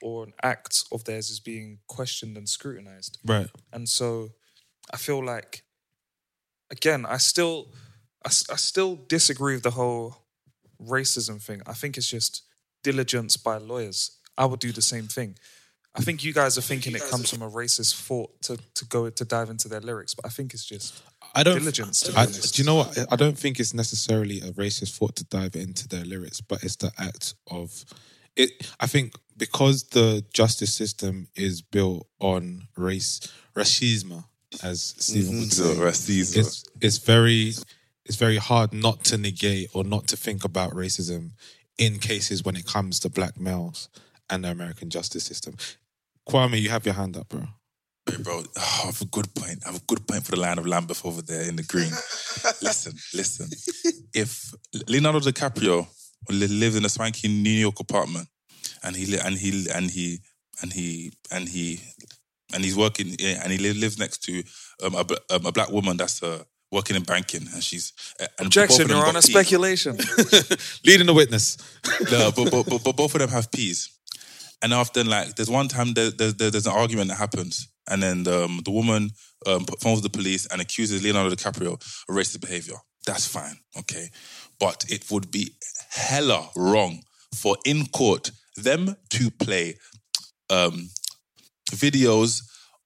Speaker 3: or an act of theirs is being questioned and scrutinized.
Speaker 6: Right.
Speaker 3: And so I feel like again, I still I, I still disagree with the whole racism thing. I think it's just diligence by lawyers. I would do the same thing. I think you guys are thinking it comes from a racist thought to, to go to dive into their lyrics, but I think it's just
Speaker 6: I don't.
Speaker 3: diligence.
Speaker 6: I, do you know what? I don't think it's necessarily a racist thought to dive into their lyrics, but it's the act of it. I think because the justice system is built on race, racism, as Steven would mm-hmm. say,
Speaker 4: Racism.
Speaker 6: it's it's very it's very hard not to negate or not to think about racism in cases when it comes to black males and the American justice system. Kwame, you have your hand up, bro.
Speaker 4: Hey, bro, oh, I have a good point. I have a good point for the line of Lambeth over there in the green. listen, listen. *laughs* If Leonardo DiCaprio li- lives in a swanky New York apartment, and he and he and he and he and he and he's working eh, and he lives next to um, a, um, a black woman that's uh, working in banking, and she's uh, and both
Speaker 3: Objection,
Speaker 4: of them
Speaker 3: Your
Speaker 4: got
Speaker 3: Honor,
Speaker 4: peas.
Speaker 3: speculation. *laughs*
Speaker 6: Leading the witness.
Speaker 4: no, but, but, but, but both of them have peas. And often, like, there's one time there, there, there- there's an argument that happens, and then um, the woman um, phones the police and accuses Leonardo DiCaprio of racist behavior. That's fine, okay, but it would be hella wrong for in court them to play um, videos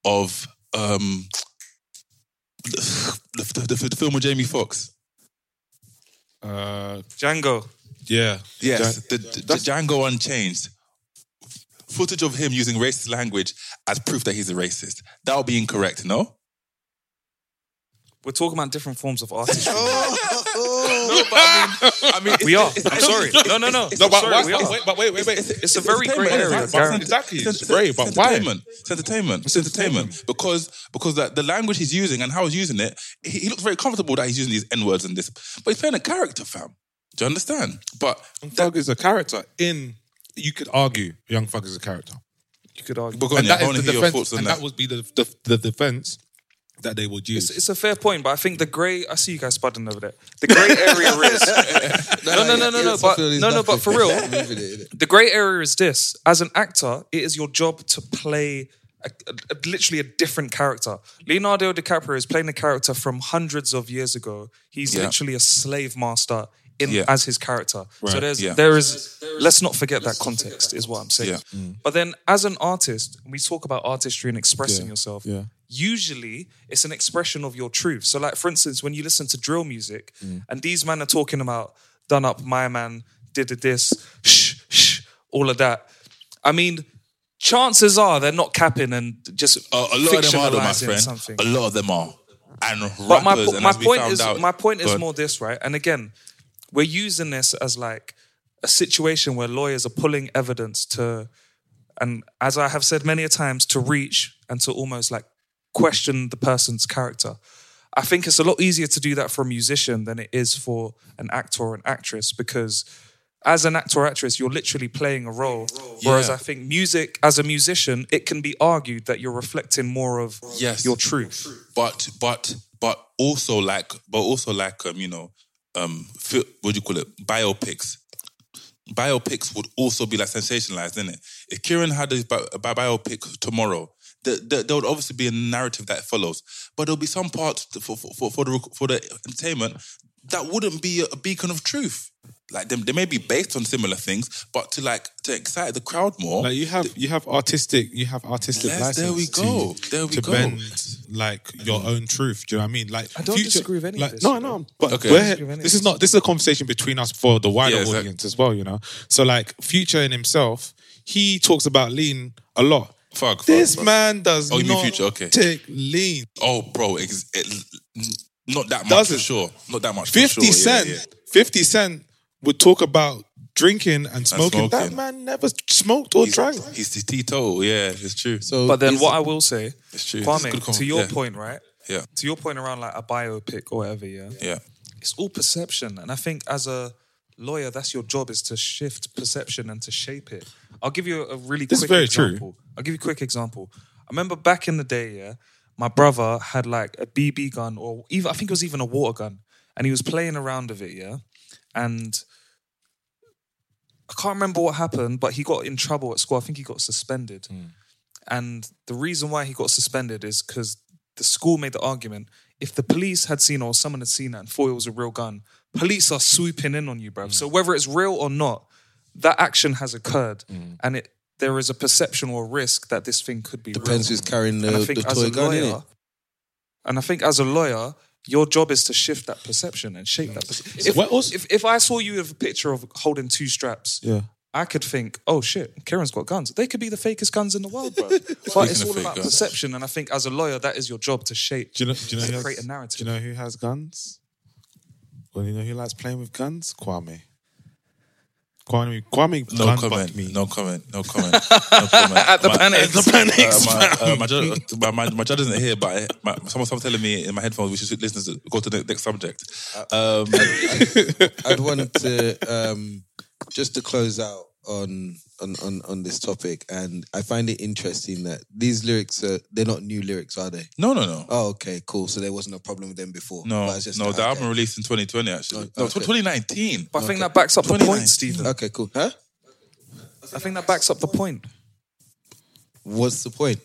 Speaker 4: of um, the, the, the, the film with Jamie Foxx.
Speaker 6: Uh,
Speaker 3: Django.
Speaker 6: Yeah.
Speaker 4: Yes, the, the, the Django Unchained. Footage of him using racist language as proof that he's a racist. That would be incorrect, no?
Speaker 3: we're talking about different forms of artistry. *laughs* Oh. *laughs*
Speaker 4: no, but I mean, I mean,
Speaker 3: we are. I'm sorry. No, no, no.
Speaker 6: No, but
Speaker 3: sorry,
Speaker 6: why-
Speaker 3: we are.
Speaker 6: wait, but wait, wait, wait.
Speaker 3: It's a very great
Speaker 4: entertainment,
Speaker 3: area.
Speaker 4: it's
Speaker 3: Gareth.
Speaker 6: Exactly. It's
Speaker 4: It's
Speaker 6: great, but why?
Speaker 4: entertainment. It's entertainment. It's entertainment because because that the language he's using and how he's using it, he, he looks very comfortable that he's using these n words and this, but he's playing a character, fam. Do you understand? But
Speaker 6: Thug is a character in. You could argue Young Thug is a character.
Speaker 3: You could argue.
Speaker 4: But go on,
Speaker 6: and
Speaker 4: yeah,
Speaker 6: that
Speaker 4: I
Speaker 6: is
Speaker 4: wanna
Speaker 6: the
Speaker 4: hear your
Speaker 6: defense,
Speaker 4: thoughts on
Speaker 6: and
Speaker 4: that.
Speaker 6: that would be the, the the defense that they would use.
Speaker 3: It's, it's a fair point, but I think the grey. I see you guys spudding over there. The grey area *laughs* is no, no, no, no, no. But no, no. But for real, the grey area is this: as an actor, it is your job to play. A, a- a- literally a different character. Leonardo DiCaprio is playing a character from hundreds of years ago. He's
Speaker 4: Yeah.
Speaker 3: literally a slave master in
Speaker 4: Yeah.
Speaker 3: as his character. So there's
Speaker 4: Yeah.
Speaker 3: there is let's not forget that context is what I'm saying.
Speaker 4: Yeah. Mm.
Speaker 3: But then as an artist, we talk about artistry and expressing yourself
Speaker 6: yeah.
Speaker 3: usually it's an expression of your truth. So, like for instance, when you listen to drill music, mm. and these men are talking about done up, my man did this, shh, shh, all of that. I mean, chances are they're not capping and just
Speaker 4: a, a lot of them are, though, my
Speaker 3: fictionalizing
Speaker 4: friend.
Speaker 3: something.
Speaker 4: A lot of them are, and rappers.
Speaker 3: But my,
Speaker 4: and
Speaker 3: my
Speaker 4: as we
Speaker 3: point
Speaker 4: found
Speaker 3: is
Speaker 4: out,
Speaker 3: my point is more this, right? And again, we're using this as like a situation where lawyers are pulling evidence to, and as I have said many a times, to reach and to almost like question the person's character. I think it's a lot easier to do that for a musician than it is for an actor or an actress because as an actor or actress, you're literally playing a role. Whereas I think music, as a musician, it can be argued that you're reflecting more of
Speaker 4: Yes.
Speaker 3: your truth.
Speaker 4: but but but also like but also like um you know um what do you call it? Biopics. Biopics would also be like sensationalized isn't it if Kieran had a, bi- a biopic tomorrow there, there, there would obviously be a narrative that follows. But there'll be some parts for for, for, for the for the entertainment that wouldn't be a, a beacon of truth like them they may be based on similar things but to like to excite the crowd more
Speaker 6: Like you have you have artistic you have artistic
Speaker 4: Yes,
Speaker 6: license.
Speaker 4: there we go.
Speaker 6: To,
Speaker 4: There we
Speaker 6: to
Speaker 4: go.
Speaker 6: bend like your own truth. Do you know what I mean? Like
Speaker 3: I don't disagree with any of this,
Speaker 6: No,
Speaker 3: you know.
Speaker 6: no. But
Speaker 4: Okay.
Speaker 6: we're-
Speaker 3: with any
Speaker 6: this is not this is a conversation between us for the wider
Speaker 4: Yeah, exactly.
Speaker 6: audience as well. You know. So like Future in himself, he talks about lean a lot.
Speaker 4: Fuck, fuck,
Speaker 6: This
Speaker 4: fuck.
Speaker 6: man does
Speaker 4: Oh, you mean
Speaker 6: not
Speaker 4: Future, okay.
Speaker 6: take lean.
Speaker 4: Oh, bro, ex- it, not that much
Speaker 6: Doesn't.
Speaker 4: for sure. Not that much. for
Speaker 6: 50
Speaker 4: sure.
Speaker 6: Cent,
Speaker 4: Yeah, yeah.
Speaker 6: 50 Cent would talk about drinking and smoking. That
Speaker 4: smoking.
Speaker 6: man never smoked or
Speaker 4: He's,
Speaker 6: drank.
Speaker 4: he's the teetotal. Yeah, it's true.
Speaker 5: So
Speaker 3: But then what I will say,
Speaker 4: It's true. It's good
Speaker 3: Kwame,
Speaker 4: com-
Speaker 3: to your
Speaker 4: yeah.
Speaker 3: point, right?
Speaker 4: Yeah,
Speaker 3: To your point around like a biopic or whatever, yeah.
Speaker 4: yeah.
Speaker 3: It's all perception. And I think as a lawyer, that's your job is to shift perception and to shape it. I'll give you a really
Speaker 6: This is
Speaker 3: quick
Speaker 6: very true.
Speaker 3: example. I'll give you a quick example. I remember back in the day, yeah, my brother had like a BB gun or even I think it was even a water gun. And he was playing around with it, yeah. And I can't remember what happened, but he got in trouble at school. I think he got suspended. Hmm. And the reason why he got suspended is because the school made the argument if the police had seen or someone had seen that and thought it was a real gun, police are swooping in on you, bruv. Hmm. So whether it's real or not, that action has occurred. Hmm. And it there is a perception or risk that this thing could be
Speaker 5: Depends
Speaker 3: real.
Speaker 5: who's carrying the,
Speaker 3: and I
Speaker 5: the
Speaker 3: think as
Speaker 5: toy
Speaker 3: a
Speaker 5: gun,
Speaker 3: lawyer, and I think as a lawyer, your job is to shift that perception and shape that perception. If,
Speaker 6: What else-
Speaker 3: if, if I saw you with a picture of holding two straps,
Speaker 6: Yeah.
Speaker 3: I could think, oh shit, Kieran's got guns. They could be the fakest guns in the world, bro. *laughs* but it's all about
Speaker 4: guns.
Speaker 3: perception, and I think as a lawyer, that is your job to shape,
Speaker 6: Do you know, do you know
Speaker 3: to
Speaker 6: who
Speaker 3: create
Speaker 6: has,
Speaker 3: a narrative.
Speaker 6: Do you know who has guns? Well, you know who likes playing with guns? Kwame. Kwame, Kwame
Speaker 4: No comment.
Speaker 6: me.
Speaker 4: No comment. No comment. No comment.
Speaker 3: At *laughs* the
Speaker 4: My-
Speaker 3: Panics.
Speaker 4: the Panics. Uh, my, uh, my, judge, my, my, my judge isn't here, but I, my, someone, someone telling me in my headphones we should listen to go to the next subject. Um,
Speaker 5: I'd want to um, just to close out on, on on on this topic, and I find it interesting that these lyrics are they're not new lyrics, are they?
Speaker 4: no, no, no.
Speaker 5: Oh, okay, cool. So there wasn't a problem with them before.
Speaker 4: No,
Speaker 5: just
Speaker 4: no,
Speaker 5: like,
Speaker 4: the
Speaker 5: okay.
Speaker 4: album released in 2020, actually.
Speaker 5: Oh,
Speaker 4: No,
Speaker 5: okay.
Speaker 4: 2019.
Speaker 3: But I think that backs up the point, Steven.
Speaker 5: Okay, cool. Huh?
Speaker 3: I think that backs up the point
Speaker 5: What's the point?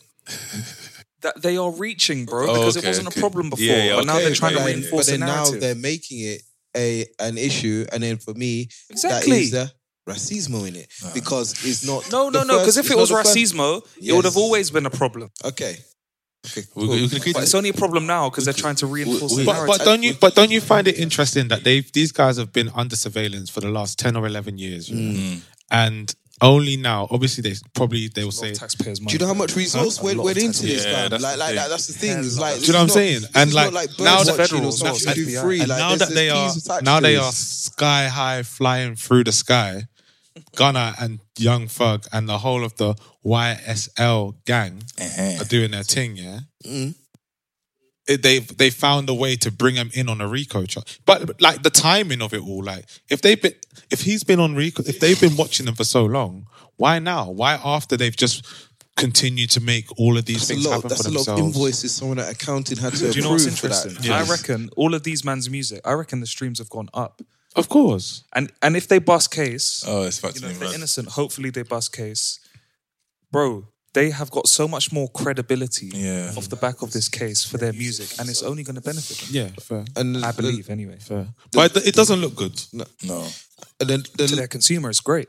Speaker 3: that they are reaching, bro,
Speaker 4: Oh,
Speaker 3: because
Speaker 4: okay,
Speaker 3: it wasn't
Speaker 4: okay.
Speaker 3: a problem before,
Speaker 4: Yeah, yeah,
Speaker 3: but now
Speaker 4: okay,
Speaker 3: they're trying
Speaker 4: okay.
Speaker 3: to
Speaker 5: But then-
Speaker 3: reinforce
Speaker 5: but
Speaker 3: the
Speaker 5: then now they're making it a an issue, and then for me,
Speaker 3: Exactly.
Speaker 5: is the racismo in it because it's not.
Speaker 3: No, no,
Speaker 5: the
Speaker 3: no, because if it was
Speaker 5: not the first-
Speaker 3: racismo, it would have always been a problem.
Speaker 5: Okay. Okay.
Speaker 4: We,
Speaker 5: cool.
Speaker 4: we can
Speaker 3: But it's only a problem now because they're trying to reinforce the
Speaker 6: But, but don't you but don't you find it interesting that they these guys have been under surveillance for the last ten or eleven years,
Speaker 4: Mm.
Speaker 6: and only now. Obviously, they probably they will say.
Speaker 3: taxpayers'
Speaker 5: Do you know how much resource
Speaker 6: Huh?
Speaker 5: went, went into this,
Speaker 6: taxpayers.
Speaker 5: man?
Speaker 6: Yeah, that's
Speaker 5: like,
Speaker 6: the
Speaker 5: like that's the thing.
Speaker 3: Hell
Speaker 5: It's like,
Speaker 6: Do you know what I'm
Speaker 5: this
Speaker 6: saying? And like,
Speaker 5: like
Speaker 6: now
Speaker 5: birds
Speaker 6: that
Speaker 3: federal,
Speaker 5: something
Speaker 3: not
Speaker 5: to do
Speaker 3: FBI.
Speaker 5: free.
Speaker 6: And
Speaker 5: Like,
Speaker 6: now that they are now they are sky high flying through the sky, Gunna and Young Thug and the whole of the YSL gang
Speaker 4: Uh-huh.
Speaker 6: are doing their thing. Yeah,
Speaker 5: Mm.
Speaker 6: It- they they found a way to bring him in on a Rico charge. But like the timing of it all, like if they've been if he's been on Rico, if they've been watching him for so long, why now? Why after they've just continued to make all of these
Speaker 5: That's a
Speaker 6: things
Speaker 5: lot.
Speaker 6: happen
Speaker 5: That's
Speaker 6: for
Speaker 5: a lot of invoices someone at accounting had to
Speaker 3: Do you know what's
Speaker 5: approve for
Speaker 3: interesting?
Speaker 5: that.
Speaker 6: Yes.
Speaker 3: I reckon all of these man's music. I reckon the streams have gone up.
Speaker 6: Of course.
Speaker 3: And and if they bust case,
Speaker 4: Oh, it's
Speaker 3: you know,
Speaker 4: factoring
Speaker 3: if they're innocent, hopefully they bust case. Bro, they have got so much more credibility
Speaker 4: Yeah.
Speaker 3: off the back of this case for their music, and it's only going to benefit them.
Speaker 6: Yeah, fair.
Speaker 5: And
Speaker 3: I believe, anyway.
Speaker 6: Fair. But it- it doesn't look good.
Speaker 4: No,
Speaker 5: And then
Speaker 3: To
Speaker 5: the,
Speaker 3: their consumer, it's great.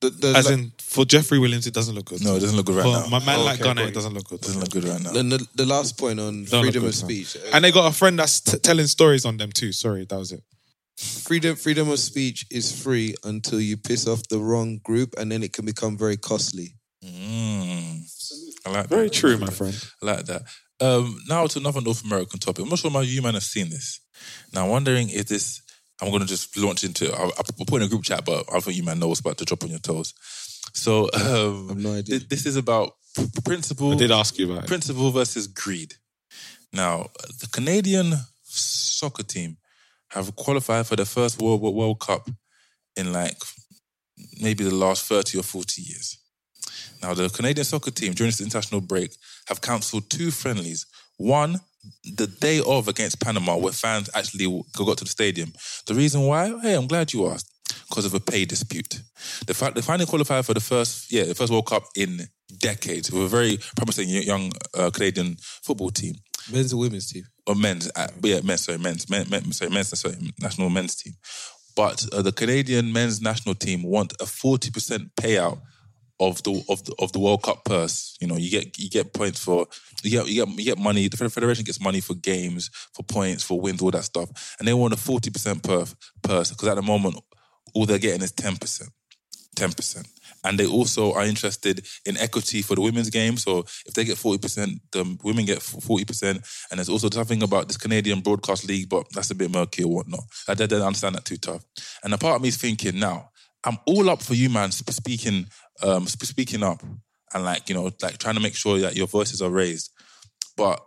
Speaker 5: the, the,
Speaker 6: As in, for Jeffrey Williams, it doesn't look good.
Speaker 4: no, it doesn't look good right
Speaker 6: For
Speaker 4: now.
Speaker 6: my man
Speaker 3: Oh,
Speaker 6: like
Speaker 3: okay, Gunna,
Speaker 6: it doesn't look good.
Speaker 4: It doesn't look good right now.
Speaker 5: then the, the last point on freedom of speech.
Speaker 6: And they got a friend that's t- telling stories on them too. Sorry, that was it.
Speaker 5: Freedom freedom of speech is free until you piss off the wrong group, and then it can become very costly.
Speaker 4: Mm. I like
Speaker 6: Very true, my friend.
Speaker 4: I like that. Um, now to another North American topic. I'm not sure how you man have seen this. Now, I'm wondering if this. I'm going to just launch into. I'll, I'll put in a group chat, but I think you man know what's about to drop on your toes. So, um,
Speaker 5: I've no idea.
Speaker 4: thi- this is about principle.
Speaker 6: I did ask you about it.
Speaker 4: principle versus greed. Now, the Canadian soccer team have qualified for the first World World Cup in like maybe the last 30 or 40 years. Now, the Canadian soccer team during this international break have cancelled two friendlies. One, the day of against Panama, where fans actually got to the stadium. The reason why? Hey, I'm glad you asked. Because of a pay dispute. The fact they finally qualified for the first, yeah, the first World Cup in decades with a very promising young uh, Canadian football team
Speaker 5: Men's and women's team.
Speaker 4: Or men's, uh, yeah, men's, sorry, men's, men, men, sorry, men's, sorry, national men's team. But uh, the Canadian men's national team want a forty percent payout of the of the of the World Cup purse. You know, you get you get points for you get you get you get money. The federation gets money for games, for points, for wins, all that stuff, and they want a forty percent purse purse because at the moment all they're getting is ten percent. 10%. And they also are interested in equity for the women's game. So if they get 40%, the women get 40%. And there's also something about this Canadian Broadcast League, but that's a bit murky or whatnot. I don't understand that too tough. And a part of me is thinking, now, I'm all up for you, man, speaking, um, speaking up and like, you know, like trying to make sure that your voices are raised. But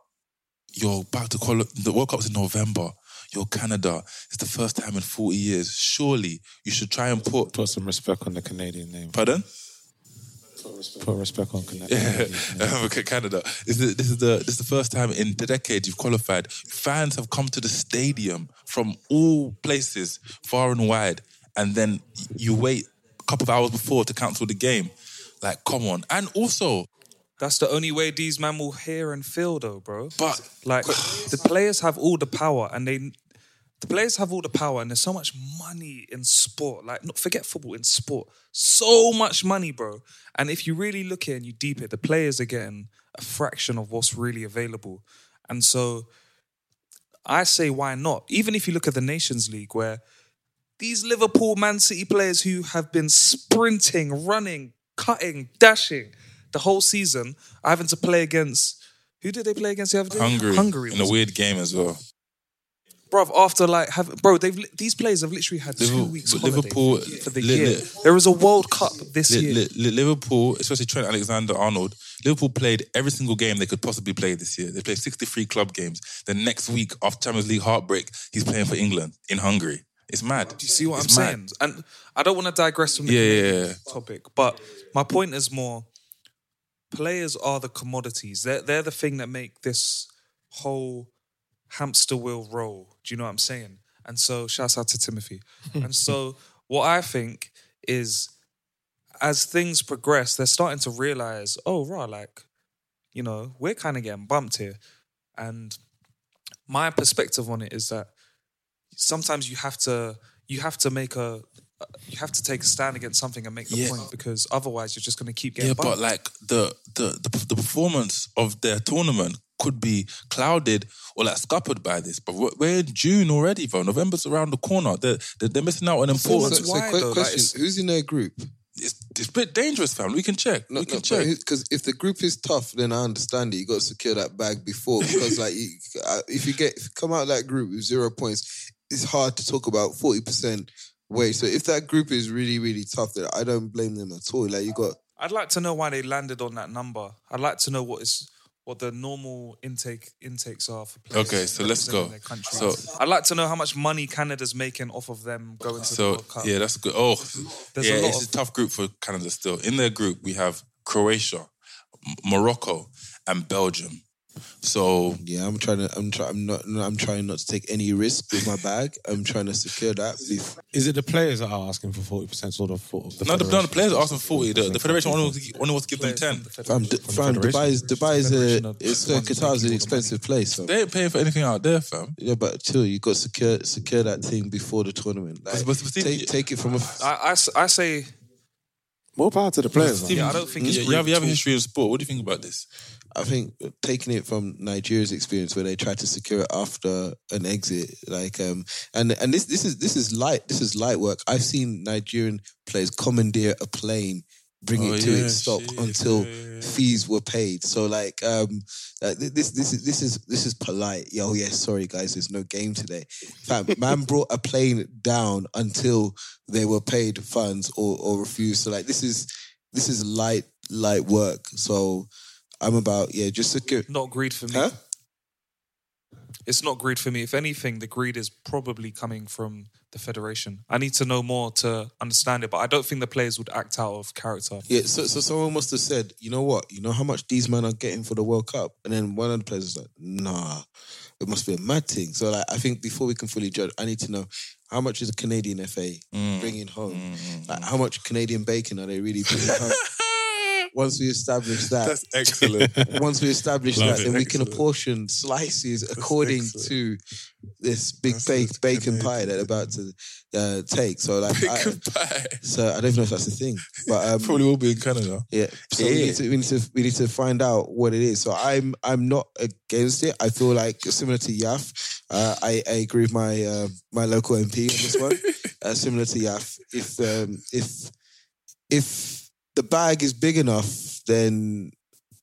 Speaker 4: you're about to call the World Cup's in November. You're Canada. It's the first time in 40 years. Surely you should try and put.
Speaker 6: Put some respect on the Canadian name.
Speaker 4: Pardon?
Speaker 6: Put respect on Canada.
Speaker 4: Yeah, *laughs*
Speaker 6: um,
Speaker 4: okay, Canada. This is, this is the this is the first time in the decade you've qualified. Fans have come to the stadium from all places, far and wide, and then you wait a couple of hours before to cancel the game. Like, come on! And also,
Speaker 3: That's the only way these men will hear and feel, though, bro.
Speaker 4: but
Speaker 3: Like *sighs* the players have all the power, and they, the players have all the power, and there's so much money in sport. Like, not forget football in sport, so much money, bro. And if you really look at it and you deep it, the players are getting a fraction of what's really available. And so, I say, why not? Even if you look at the Nations League, where these Liverpool, Man City players who have been sprinting, running, cutting, dashing the whole season, are having to play against. Who did they play against the other day?
Speaker 4: Hungary,
Speaker 3: Hungary.
Speaker 4: in a weird game as well.
Speaker 3: Bruv, after like have bro, they've these players have literally had two
Speaker 4: Liverpool-
Speaker 3: weeks
Speaker 4: but
Speaker 3: holiday
Speaker 4: Liverpool-
Speaker 3: for the
Speaker 4: Li-
Speaker 3: year.
Speaker 4: Li-
Speaker 3: there is a World Cup this year.
Speaker 4: Li- Li- Liverpool, especially Trent Alexander Arnold, Liverpool played every single game they could possibly play this year. They played 63 club games. The next week, after Champions League heartbreak, he's playing for England in Hungary. It's mad.
Speaker 3: Do you see what
Speaker 4: It's
Speaker 3: I'm
Speaker 4: mad.
Speaker 3: saying? And I don't want to digress from the
Speaker 4: Yeah, yeah, yeah.
Speaker 3: topic, but my point is more: players are the commodities. They're they're the thing that make this whole hamster wheel roll. Do you know what I'm saying? And so, shouts out to Timothy. *laughs* and so, what I think is, as things progress, they're starting to realize, oh, right, like, you know, we're kind of getting bumped here. And my perspective on it is that sometimes you have to you have to make a you have to take a stand against something and make the
Speaker 4: Yeah.
Speaker 3: point because otherwise you're just going to keep getting
Speaker 4: Yeah,
Speaker 3: bumped.
Speaker 4: but like the, the the the performance of their tournament could be clouded or like scuppered by this. But we're- we're in June already, bro. November's around the corner. They're they're, they're missing out on
Speaker 5: So,
Speaker 4: important.
Speaker 5: so quick question: Who's in their group?
Speaker 10: it's, it's a bit dangerous, fam. We can check. we can check.
Speaker 5: Because if the group is tough, then I understand it. You got to secure that bag before. Because like, you, uh, if you get if you come out of that group with zero points, it's hard to talk about forty percent way. So if that group is really really tough, then I don't blame them at all. Like you got
Speaker 3: I'd like to know why they landed on that number. I'd like to know what is what the normal intake intakes are for players.
Speaker 10: Okay, so let's go. So-
Speaker 3: I'd like to know how much money Canada's making off of them going to the
Speaker 10: So
Speaker 3: World Cup.
Speaker 10: yeah, that's good. Oh,
Speaker 3: There's
Speaker 10: yeah,
Speaker 3: a lot
Speaker 10: it's
Speaker 3: of-
Speaker 10: a tough group for Canada still. In their group, we have Croatia, Morocco, and Belgium. So
Speaker 5: yeah, I'm trying to. I'm trying. I'm not. I'm trying not to take any risk with my bag. I'm trying to secure that. bef-
Speaker 6: Is it the players that are asking for forty percent sort of? For the
Speaker 10: no, the, no, the players are asking for forty. The, the federation only wants, to, only wants to give them ten.
Speaker 5: Fam, D- fam Dubai is Dubai is a. It's uh, Qatar is an expensive place. fam.
Speaker 10: They ain't paying for anything out there, fam.
Speaker 5: Yeah, but chill. You got to secure secure that thing before the tournament. Like,
Speaker 10: But- but Steve,
Speaker 5: take take it from a.
Speaker 3: I, I s- I say
Speaker 6: More power to the players. man.
Speaker 3: Yeah, I don't think it's
Speaker 10: you, you have, you have a history of sport. What do you think about this?
Speaker 5: I think taking it from Nigeria's experience where they tried to secure it after an exit, like um, and and this this is this is light this is light work. I've seen Nigerian players commandeer a plane, bring
Speaker 10: Oh,
Speaker 5: it to
Speaker 10: yeah,
Speaker 5: its stop
Speaker 10: shit,
Speaker 5: until
Speaker 10: yeah, yeah.
Speaker 5: fees were paid. So like um, uh, this this is this is this is polite. Yo, yeah, sorry guys, there's no game today. Fam, man *laughs* brought a plane down until they were paid funds or or refused. So like this is this is light light work. So I'm about yeah, just secure.
Speaker 3: not greed for me.
Speaker 5: Huh?
Speaker 3: It's not greed for me. If anything, the greed is probably coming from the federation. I need to know more to understand it, but I don't think the players would act out of character.
Speaker 5: Yeah, so so someone must have said, you know what, you know how much these men are getting for the World Cup, and then one of the players was like, nah, it must be a mad thing. So like, I think before we can fully judge, I need to know how much is a Canadian FA
Speaker 10: Mm.
Speaker 5: bringing home, mm, mm, like mm. how much Canadian bacon are they really bringing home. *laughs* Once we establish that,
Speaker 10: That's excellent.
Speaker 5: once we establish
Speaker 10: Love
Speaker 5: that,
Speaker 10: it.
Speaker 5: then we can apportion slices according
Speaker 10: excellent.
Speaker 5: to this big
Speaker 10: That's
Speaker 5: bake, bacon
Speaker 10: amazing.
Speaker 5: pie that they're about to uh, take. So like, I,
Speaker 10: Bacon pie.
Speaker 5: so I don't even know if that's a thing, but um,
Speaker 10: Probably will be in Canada.
Speaker 5: yeah. So we need to we need to we need to find out what it is. So I'm I'm not against it. I feel like similar to Yaf, uh, I, I agree with my uh, my local MP on this one. *laughs* uh, similar to Yaf, if um, if if the bag is big enough, then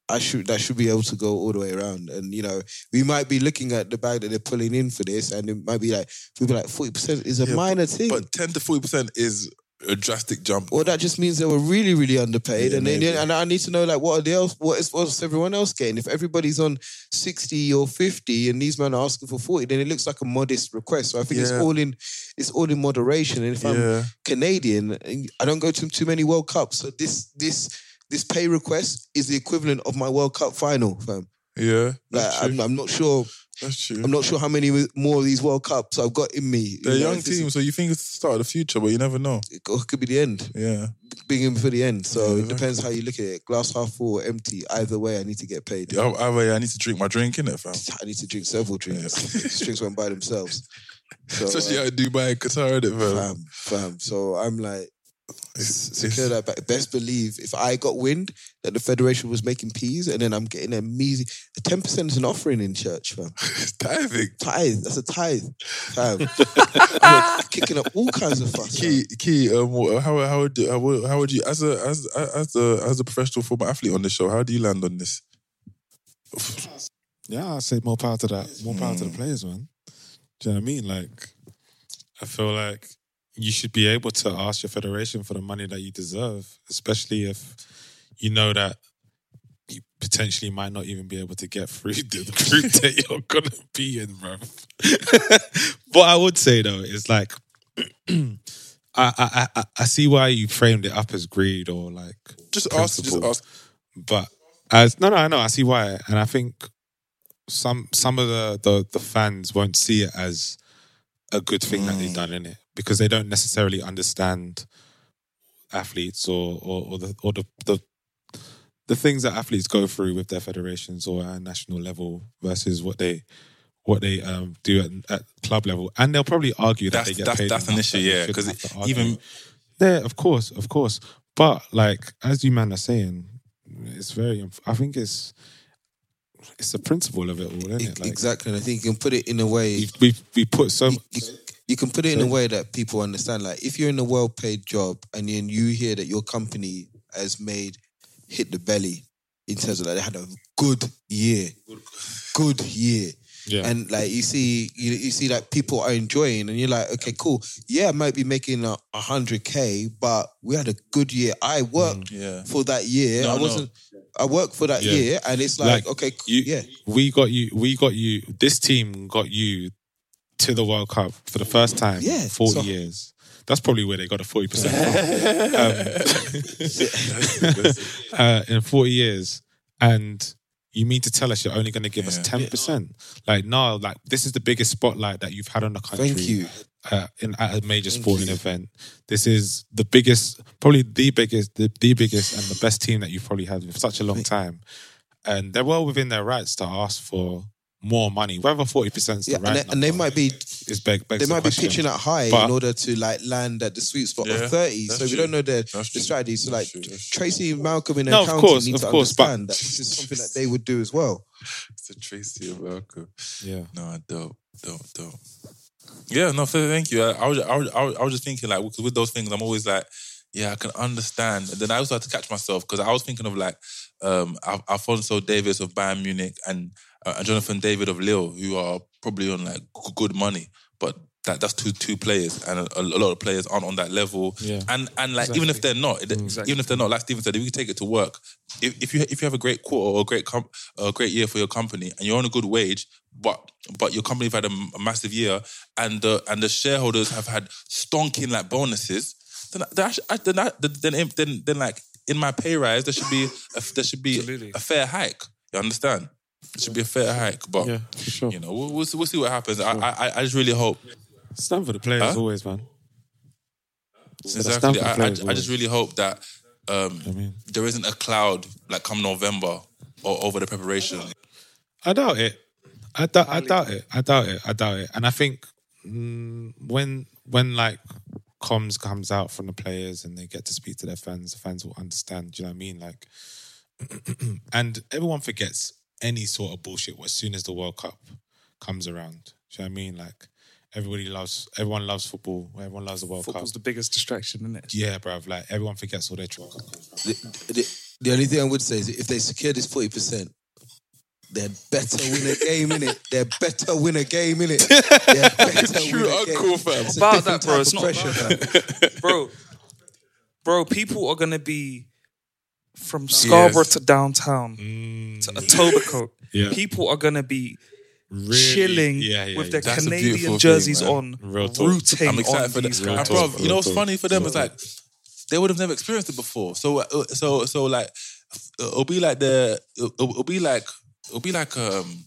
Speaker 5: I should that should be able to go all the way around. And you know, we might be looking at the bag that they're pulling in for this, and it might be like be like forty percent is a
Speaker 10: Yeah,
Speaker 5: minor thing.
Speaker 10: But ten to forty percent is a drastic jump.
Speaker 5: Or that just means they were really, really underpaid,
Speaker 10: Yeah,
Speaker 5: and and I need to know like what are they else? What is what's everyone else getting? If everybody's on sixty or fifty, and these men are asking for forty, then it looks like a modest request. So I think it's all in, it's all in moderation. And if I'm
Speaker 10: Yeah.
Speaker 5: Canadian, I don't go to too many World Cups, so this this this pay request is the equivalent of my World Cup final, fam.
Speaker 10: Yeah,
Speaker 5: Like. I'm, I'm not sure.
Speaker 10: That's true.
Speaker 5: I'm not sure how many more of these World Cups I've got in me.
Speaker 10: They're
Speaker 5: You know,
Speaker 10: young team, so you think it's the start of the future, but you never know.
Speaker 5: It could- be the end.
Speaker 10: Yeah.
Speaker 5: Big in for the end. So
Speaker 10: Yeah,
Speaker 5: it depends how you look at it. Glass half full or empty. Either way, I need to get paid.
Speaker 10: Yeah, I, I, I need to drink my drink in it, fam.
Speaker 5: I need to drink several drinks. *laughs* These drinks won't by themselves. *laughs* So,
Speaker 10: Especially
Speaker 5: uh,
Speaker 10: out in Dubai, Qatar, innit, fam.
Speaker 5: fam, fam. So I'm like,
Speaker 10: It's-
Speaker 5: secure
Speaker 10: it's-
Speaker 5: that. But best believe if I got wind that the federation was making peas, and then I'm getting a measly ten percent is an offering in church, fam. *laughs*
Speaker 10: It's tithing.
Speaker 5: Tithe. That's a tithe, fam. *laughs* I'm kicking up all kinds of fuss. fam.
Speaker 10: Key, key. Um, wha- how how would how would, how would you as a as as a as a professional former athlete on the show? How do you land on this?
Speaker 6: Yeah, I say more power to that. More power
Speaker 10: Mm.
Speaker 6: to the players, man. Do you know what I mean? Like, I feel like you should be able to ask your federation for the money that you deserve, especially if you know that you potentially might not even be able to get through *laughs* the group that *laughs* you're gonna be in, bro. *laughs* what I would say though is like, *clears throat* I, I I I see why you framed it up as greed or like
Speaker 10: Just ask. Just ask.
Speaker 6: But as no, no, I know, I see why, and I think some some of the the, the fans won't see it as a good thing that they've mm. done in it because they don't necessarily understand athletes or or, or the or the, the the things that athletes go through with their federations or at a national level versus what they what they um, do at, at club level, and they'll probably argue that
Speaker 10: That's-
Speaker 6: they get
Speaker 10: that's-
Speaker 6: paid.
Speaker 10: that's an issue,
Speaker 6: that
Speaker 10: yeah,
Speaker 6: shouldn't
Speaker 10: 'cause
Speaker 6: have
Speaker 10: it-
Speaker 6: to argue.
Speaker 10: even-
Speaker 6: yeah, of course, of course, but like as you man are saying, it's very. I think it's it's the principle of it all, isn't it? Like,
Speaker 5: exactly. And I think you can put it in a way.
Speaker 6: we we we put so
Speaker 5: you, you- you can put it in a way that people understand. Like if you're in a well-paid job and then you hear that your company has made hit the belly in terms of like they had a good year, good year.
Speaker 6: Yeah.
Speaker 5: And like you see, you, you see that people are enjoying, and you're like, okay, cool. Yeah, I might be making a hundred k, but we had a good year. I worked mm.
Speaker 4: Yeah.
Speaker 5: for that year.
Speaker 4: No,
Speaker 5: I wasn't. I worked for that
Speaker 6: Yeah.
Speaker 5: year, and it's like, okay, cool,
Speaker 6: you,
Speaker 5: yeah.
Speaker 6: we got you. We got you. This team got you to the World Cup for the first time.
Speaker 5: Yeah,
Speaker 6: in forty
Speaker 5: so-
Speaker 6: years. That's probably where they got a forty percent. *laughs* *laughs* uh, in forty years, and you mean to tell us you're only going to give us ten percent? Like no, like this is the biggest spotlight that you've had on the country.
Speaker 5: Thank you.
Speaker 6: Uh, in at a major
Speaker 5: Thank
Speaker 6: sporting
Speaker 5: you.
Speaker 6: event, this is the biggest, probably the biggest, the, the biggest, and the best team that you've probably had for such a long time and they're well within their rights to ask for more money. Whether forty percent is the
Speaker 5: Yeah,
Speaker 6: right
Speaker 5: and, they, and they might be
Speaker 6: is beg, begs
Speaker 5: they
Speaker 6: the
Speaker 5: might be pitching it high
Speaker 6: But-
Speaker 5: in order to like land at the sweet spot
Speaker 4: Yeah,
Speaker 5: of thirty.
Speaker 4: that's
Speaker 5: So we
Speaker 4: true.
Speaker 5: don't know the,
Speaker 4: That's
Speaker 5: the strategy. So like
Speaker 4: true.
Speaker 5: Tracy Malcolm in
Speaker 6: No, of course,
Speaker 5: need
Speaker 6: of
Speaker 5: to
Speaker 6: course, but-
Speaker 5: understand that this is something that they would do as well. *laughs*
Speaker 4: It's a Tracy and Malcolm.
Speaker 6: Yeah.
Speaker 4: No, dope, dope, dope. Yeah, no, thank you. I, I was, I was, I was, I was just thinking like, because with those things, I'm always like, yeah, I can understand. And then I also had to catch myself because I was thinking of like um, Al- Alphonso Davies of Bayern Munich and, uh, and Jonathan David of Lille, who are probably on like g- good money, but that that's two two players, and a, a lot of players aren't on that level.
Speaker 6: Yeah.
Speaker 4: And and like even if they're not,
Speaker 3: Exactly.
Speaker 4: even if they're not, like Steven said, if you take it to work, if, if you if you have a great quarter or a great com- a great year for your company and you're on a good wage, but but your company's had a massive year and the and the shareholders have had stonking like bonuses, then then I sh- I- then, I, then, then then then like in my pay rise there should be a, there should be
Speaker 3: Absolutely.
Speaker 4: a fair hike. You understand? It should be a fair hike, but
Speaker 6: Yeah, sure.
Speaker 4: you know we'll, we'll, see, we'll see what happens. I, I I just really hope
Speaker 6: Stand for the players
Speaker 4: Huh?
Speaker 6: always, man. I
Speaker 4: Exactly.
Speaker 6: stand for the
Speaker 4: I, I, I just really hope that um,
Speaker 6: I mean,
Speaker 4: there isn't a cloud like come November or over the preparation.
Speaker 6: I doubt it. I doubt. I doubt it. I doubt it. I doubt it. And I think mm, when when like comms comes out from the players and they get to speak to their fans, the fans will understand. Do you know what I mean? Like, *clears throat* and everyone forgets any sort of bullshit as soon as the World Cup comes around. Do you know what I mean? Like, everybody loves, everyone loves football. Everyone loves the World
Speaker 3: Football's
Speaker 6: Cup.
Speaker 3: Football's the biggest distraction, isn't it?
Speaker 6: Yeah, bruv. Like, everyone forgets all their troubles.
Speaker 5: The, the, the only thing I would say is if they secure this 40%, they better win a game in it. They better win a game in it. *laughs*
Speaker 4: True uncle, fam.
Speaker 5: It's
Speaker 3: about that, bro. It's not
Speaker 5: pressure, *laughs*
Speaker 3: bro. Bro, people are gonna be from Scarborough yes. to downtown
Speaker 6: mm.
Speaker 3: to Etobicoke.
Speaker 6: yeah.
Speaker 3: People are gonna be
Speaker 6: Really?
Speaker 3: chilling
Speaker 6: yeah, yeah,
Speaker 3: with their Canadian jerseys
Speaker 4: thing,
Speaker 3: on,
Speaker 6: Real talk.
Speaker 3: rooting
Speaker 4: I'm excited
Speaker 3: on
Speaker 4: for
Speaker 3: these guys.
Speaker 4: Bro, you know what's funny for them is like they would have never experienced it before. So, uh, so, so like uh, it'll be like the it'll, it'll be like it'll be like um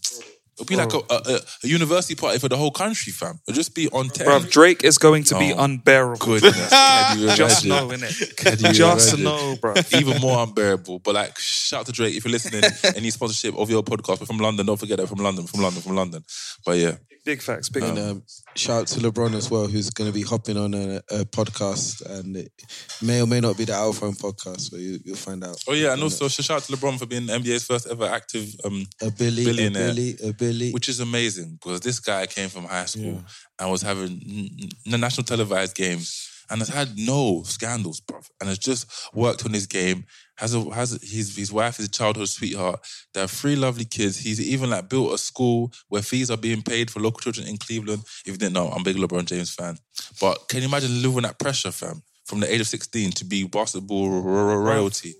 Speaker 4: it'll be like a, a, a university party for the whole country, fam. It'll just be on ten.
Speaker 3: Bruv, Drake is going to be
Speaker 4: Oh,
Speaker 3: unbearable.
Speaker 4: Goodness, *laughs* can you
Speaker 3: Just know, innit?
Speaker 4: Can you
Speaker 3: Just
Speaker 4: imagine?
Speaker 3: know, bro.
Speaker 4: Even more unbearable. But like, shout out to Drake if you're listening. *laughs* any sponsorship of your podcast, we're from London. Don't forget that from London, from London, from London. But yeah,
Speaker 3: Big facts, big
Speaker 5: And
Speaker 3: facts.
Speaker 5: um, shout out to LeBron as well, who's going to be hopping on a, a podcast, and it may or may not be the Alpha podcast. So you, you'll find out.
Speaker 4: Oh yeah, and also shout out to LeBron for being NBA's first ever active um,
Speaker 5: a Billy,
Speaker 4: billionaire,
Speaker 5: a Billy, a Billy.
Speaker 4: which is amazing because this guy came from high school and was having n- n- national televised games and has had no scandals, bro, and has just worked on his game. Has a has a, his his wife is a childhood sweetheart. They have three lovely kids. He's even like built a school where fees are being paid for local children in Cleveland. If you didn't know, I'm a big LeBron James fan. But can you imagine living that pressure, fam? From the age of 16 to be basketball ro- ro- royalty,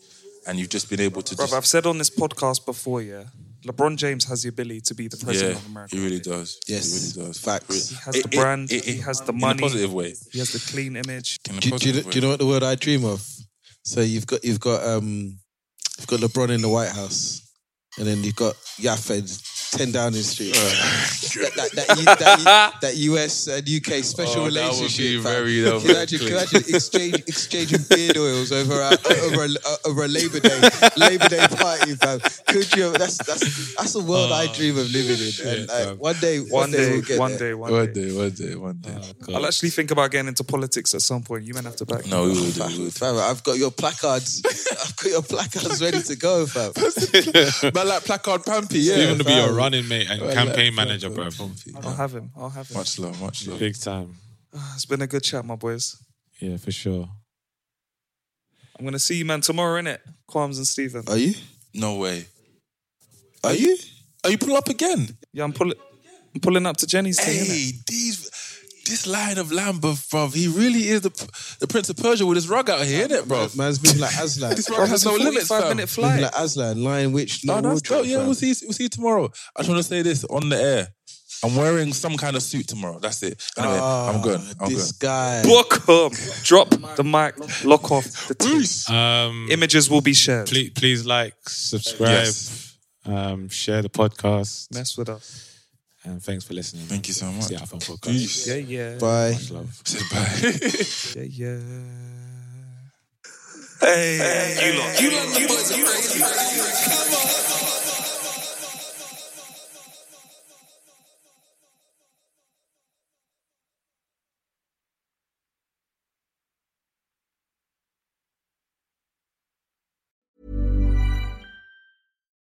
Speaker 4: and you've just been able to
Speaker 3: Bruv,
Speaker 4: just
Speaker 3: I've said on this podcast before, yeah, LeBron James has the ability to be the president
Speaker 4: yeah,
Speaker 3: of America.
Speaker 4: he really does.
Speaker 5: Yes,
Speaker 4: he really does.
Speaker 5: facts.
Speaker 3: He has
Speaker 4: It-
Speaker 3: the
Speaker 4: it-
Speaker 3: brand,
Speaker 4: it-
Speaker 3: he has the money.
Speaker 4: in a positive way.
Speaker 3: he has the clean image.
Speaker 4: In a
Speaker 5: do, do, you, do you know what the word I dream of? So you've got you've got um you've got LeBron in the White House, and then you've got Yafed ten Downing Street. that, that, that, U- that, uh, U- that US and UK special
Speaker 4: Oh, that would be
Speaker 5: relationship.
Speaker 4: very- that
Speaker 5: Can imagine, can you imagine exchange, exchanging beard oils over a, over a, over a Labor Day Labor Day party, fam? Could you? That's that's that's a world I oh, dream of living in. And uh, like, one day, one,
Speaker 3: One
Speaker 5: day,
Speaker 3: day,
Speaker 5: we'll get
Speaker 3: one day, one
Speaker 4: One
Speaker 3: day.
Speaker 4: day, one day, one day.
Speaker 3: Oh, I'll actually think about getting into politics at some point. You might have to back.
Speaker 4: no, we
Speaker 3: oh,
Speaker 4: will do. We will do.
Speaker 5: Fam, I've got your placards. *laughs* I've got your placards ready to go, fam.
Speaker 4: But *laughs* like placard Pampy, yeah.
Speaker 6: Even to be your
Speaker 4: fam.
Speaker 6: Running mate and
Speaker 4: Well,
Speaker 6: campaign
Speaker 4: like,
Speaker 6: manager, bro.
Speaker 3: I'll have him. I'll have him.
Speaker 4: Much love, much love.
Speaker 6: Big time.
Speaker 3: Ah, it's been a good chat, my boys.
Speaker 6: Yeah, for sure.
Speaker 3: I'm gonna see you, man, tomorrow, innit? Kwarmz and Steven.
Speaker 5: Are you?
Speaker 4: No way.
Speaker 5: Are you?
Speaker 4: Are you pulling up again?
Speaker 3: Yeah, I'm pulling. I'm pulling up to Jenny's thing. innit?
Speaker 4: Hey, these this line of Lambeth, bro. He really is the the Prince of Persia with his rug out here, isn't it, bro?
Speaker 5: Man's moving like Aslan.
Speaker 4: This rug has no limits, fam.
Speaker 3: minute
Speaker 5: moving
Speaker 3: flight.
Speaker 5: like Aslan, lion witch, no
Speaker 4: No, that's dope. Yeah,
Speaker 5: fam.
Speaker 4: we'll see. We'll see you tomorrow. I just want to say this on the air. I'm wearing some kind of suit tomorrow. That's it. Anyway, I'm good. I'm
Speaker 5: This
Speaker 4: good.
Speaker 5: guy.
Speaker 3: Book 'em. Drop the mic. Lock off the teeth.
Speaker 6: Um,
Speaker 3: Images will be shared.
Speaker 6: please, please like, subscribe,
Speaker 4: Yes.
Speaker 6: um, share the podcast,
Speaker 3: Mess with us.
Speaker 6: And thanks for listening.
Speaker 4: Thank you so much.
Speaker 6: It's the Alpha Podcast.
Speaker 4: Peace.
Speaker 3: Yeah, yeah.
Speaker 5: Bye.
Speaker 6: Much love.
Speaker 4: Say bye. *laughs*
Speaker 3: Yeah, yeah. Hey, you lot. You lot, the boys are crazy.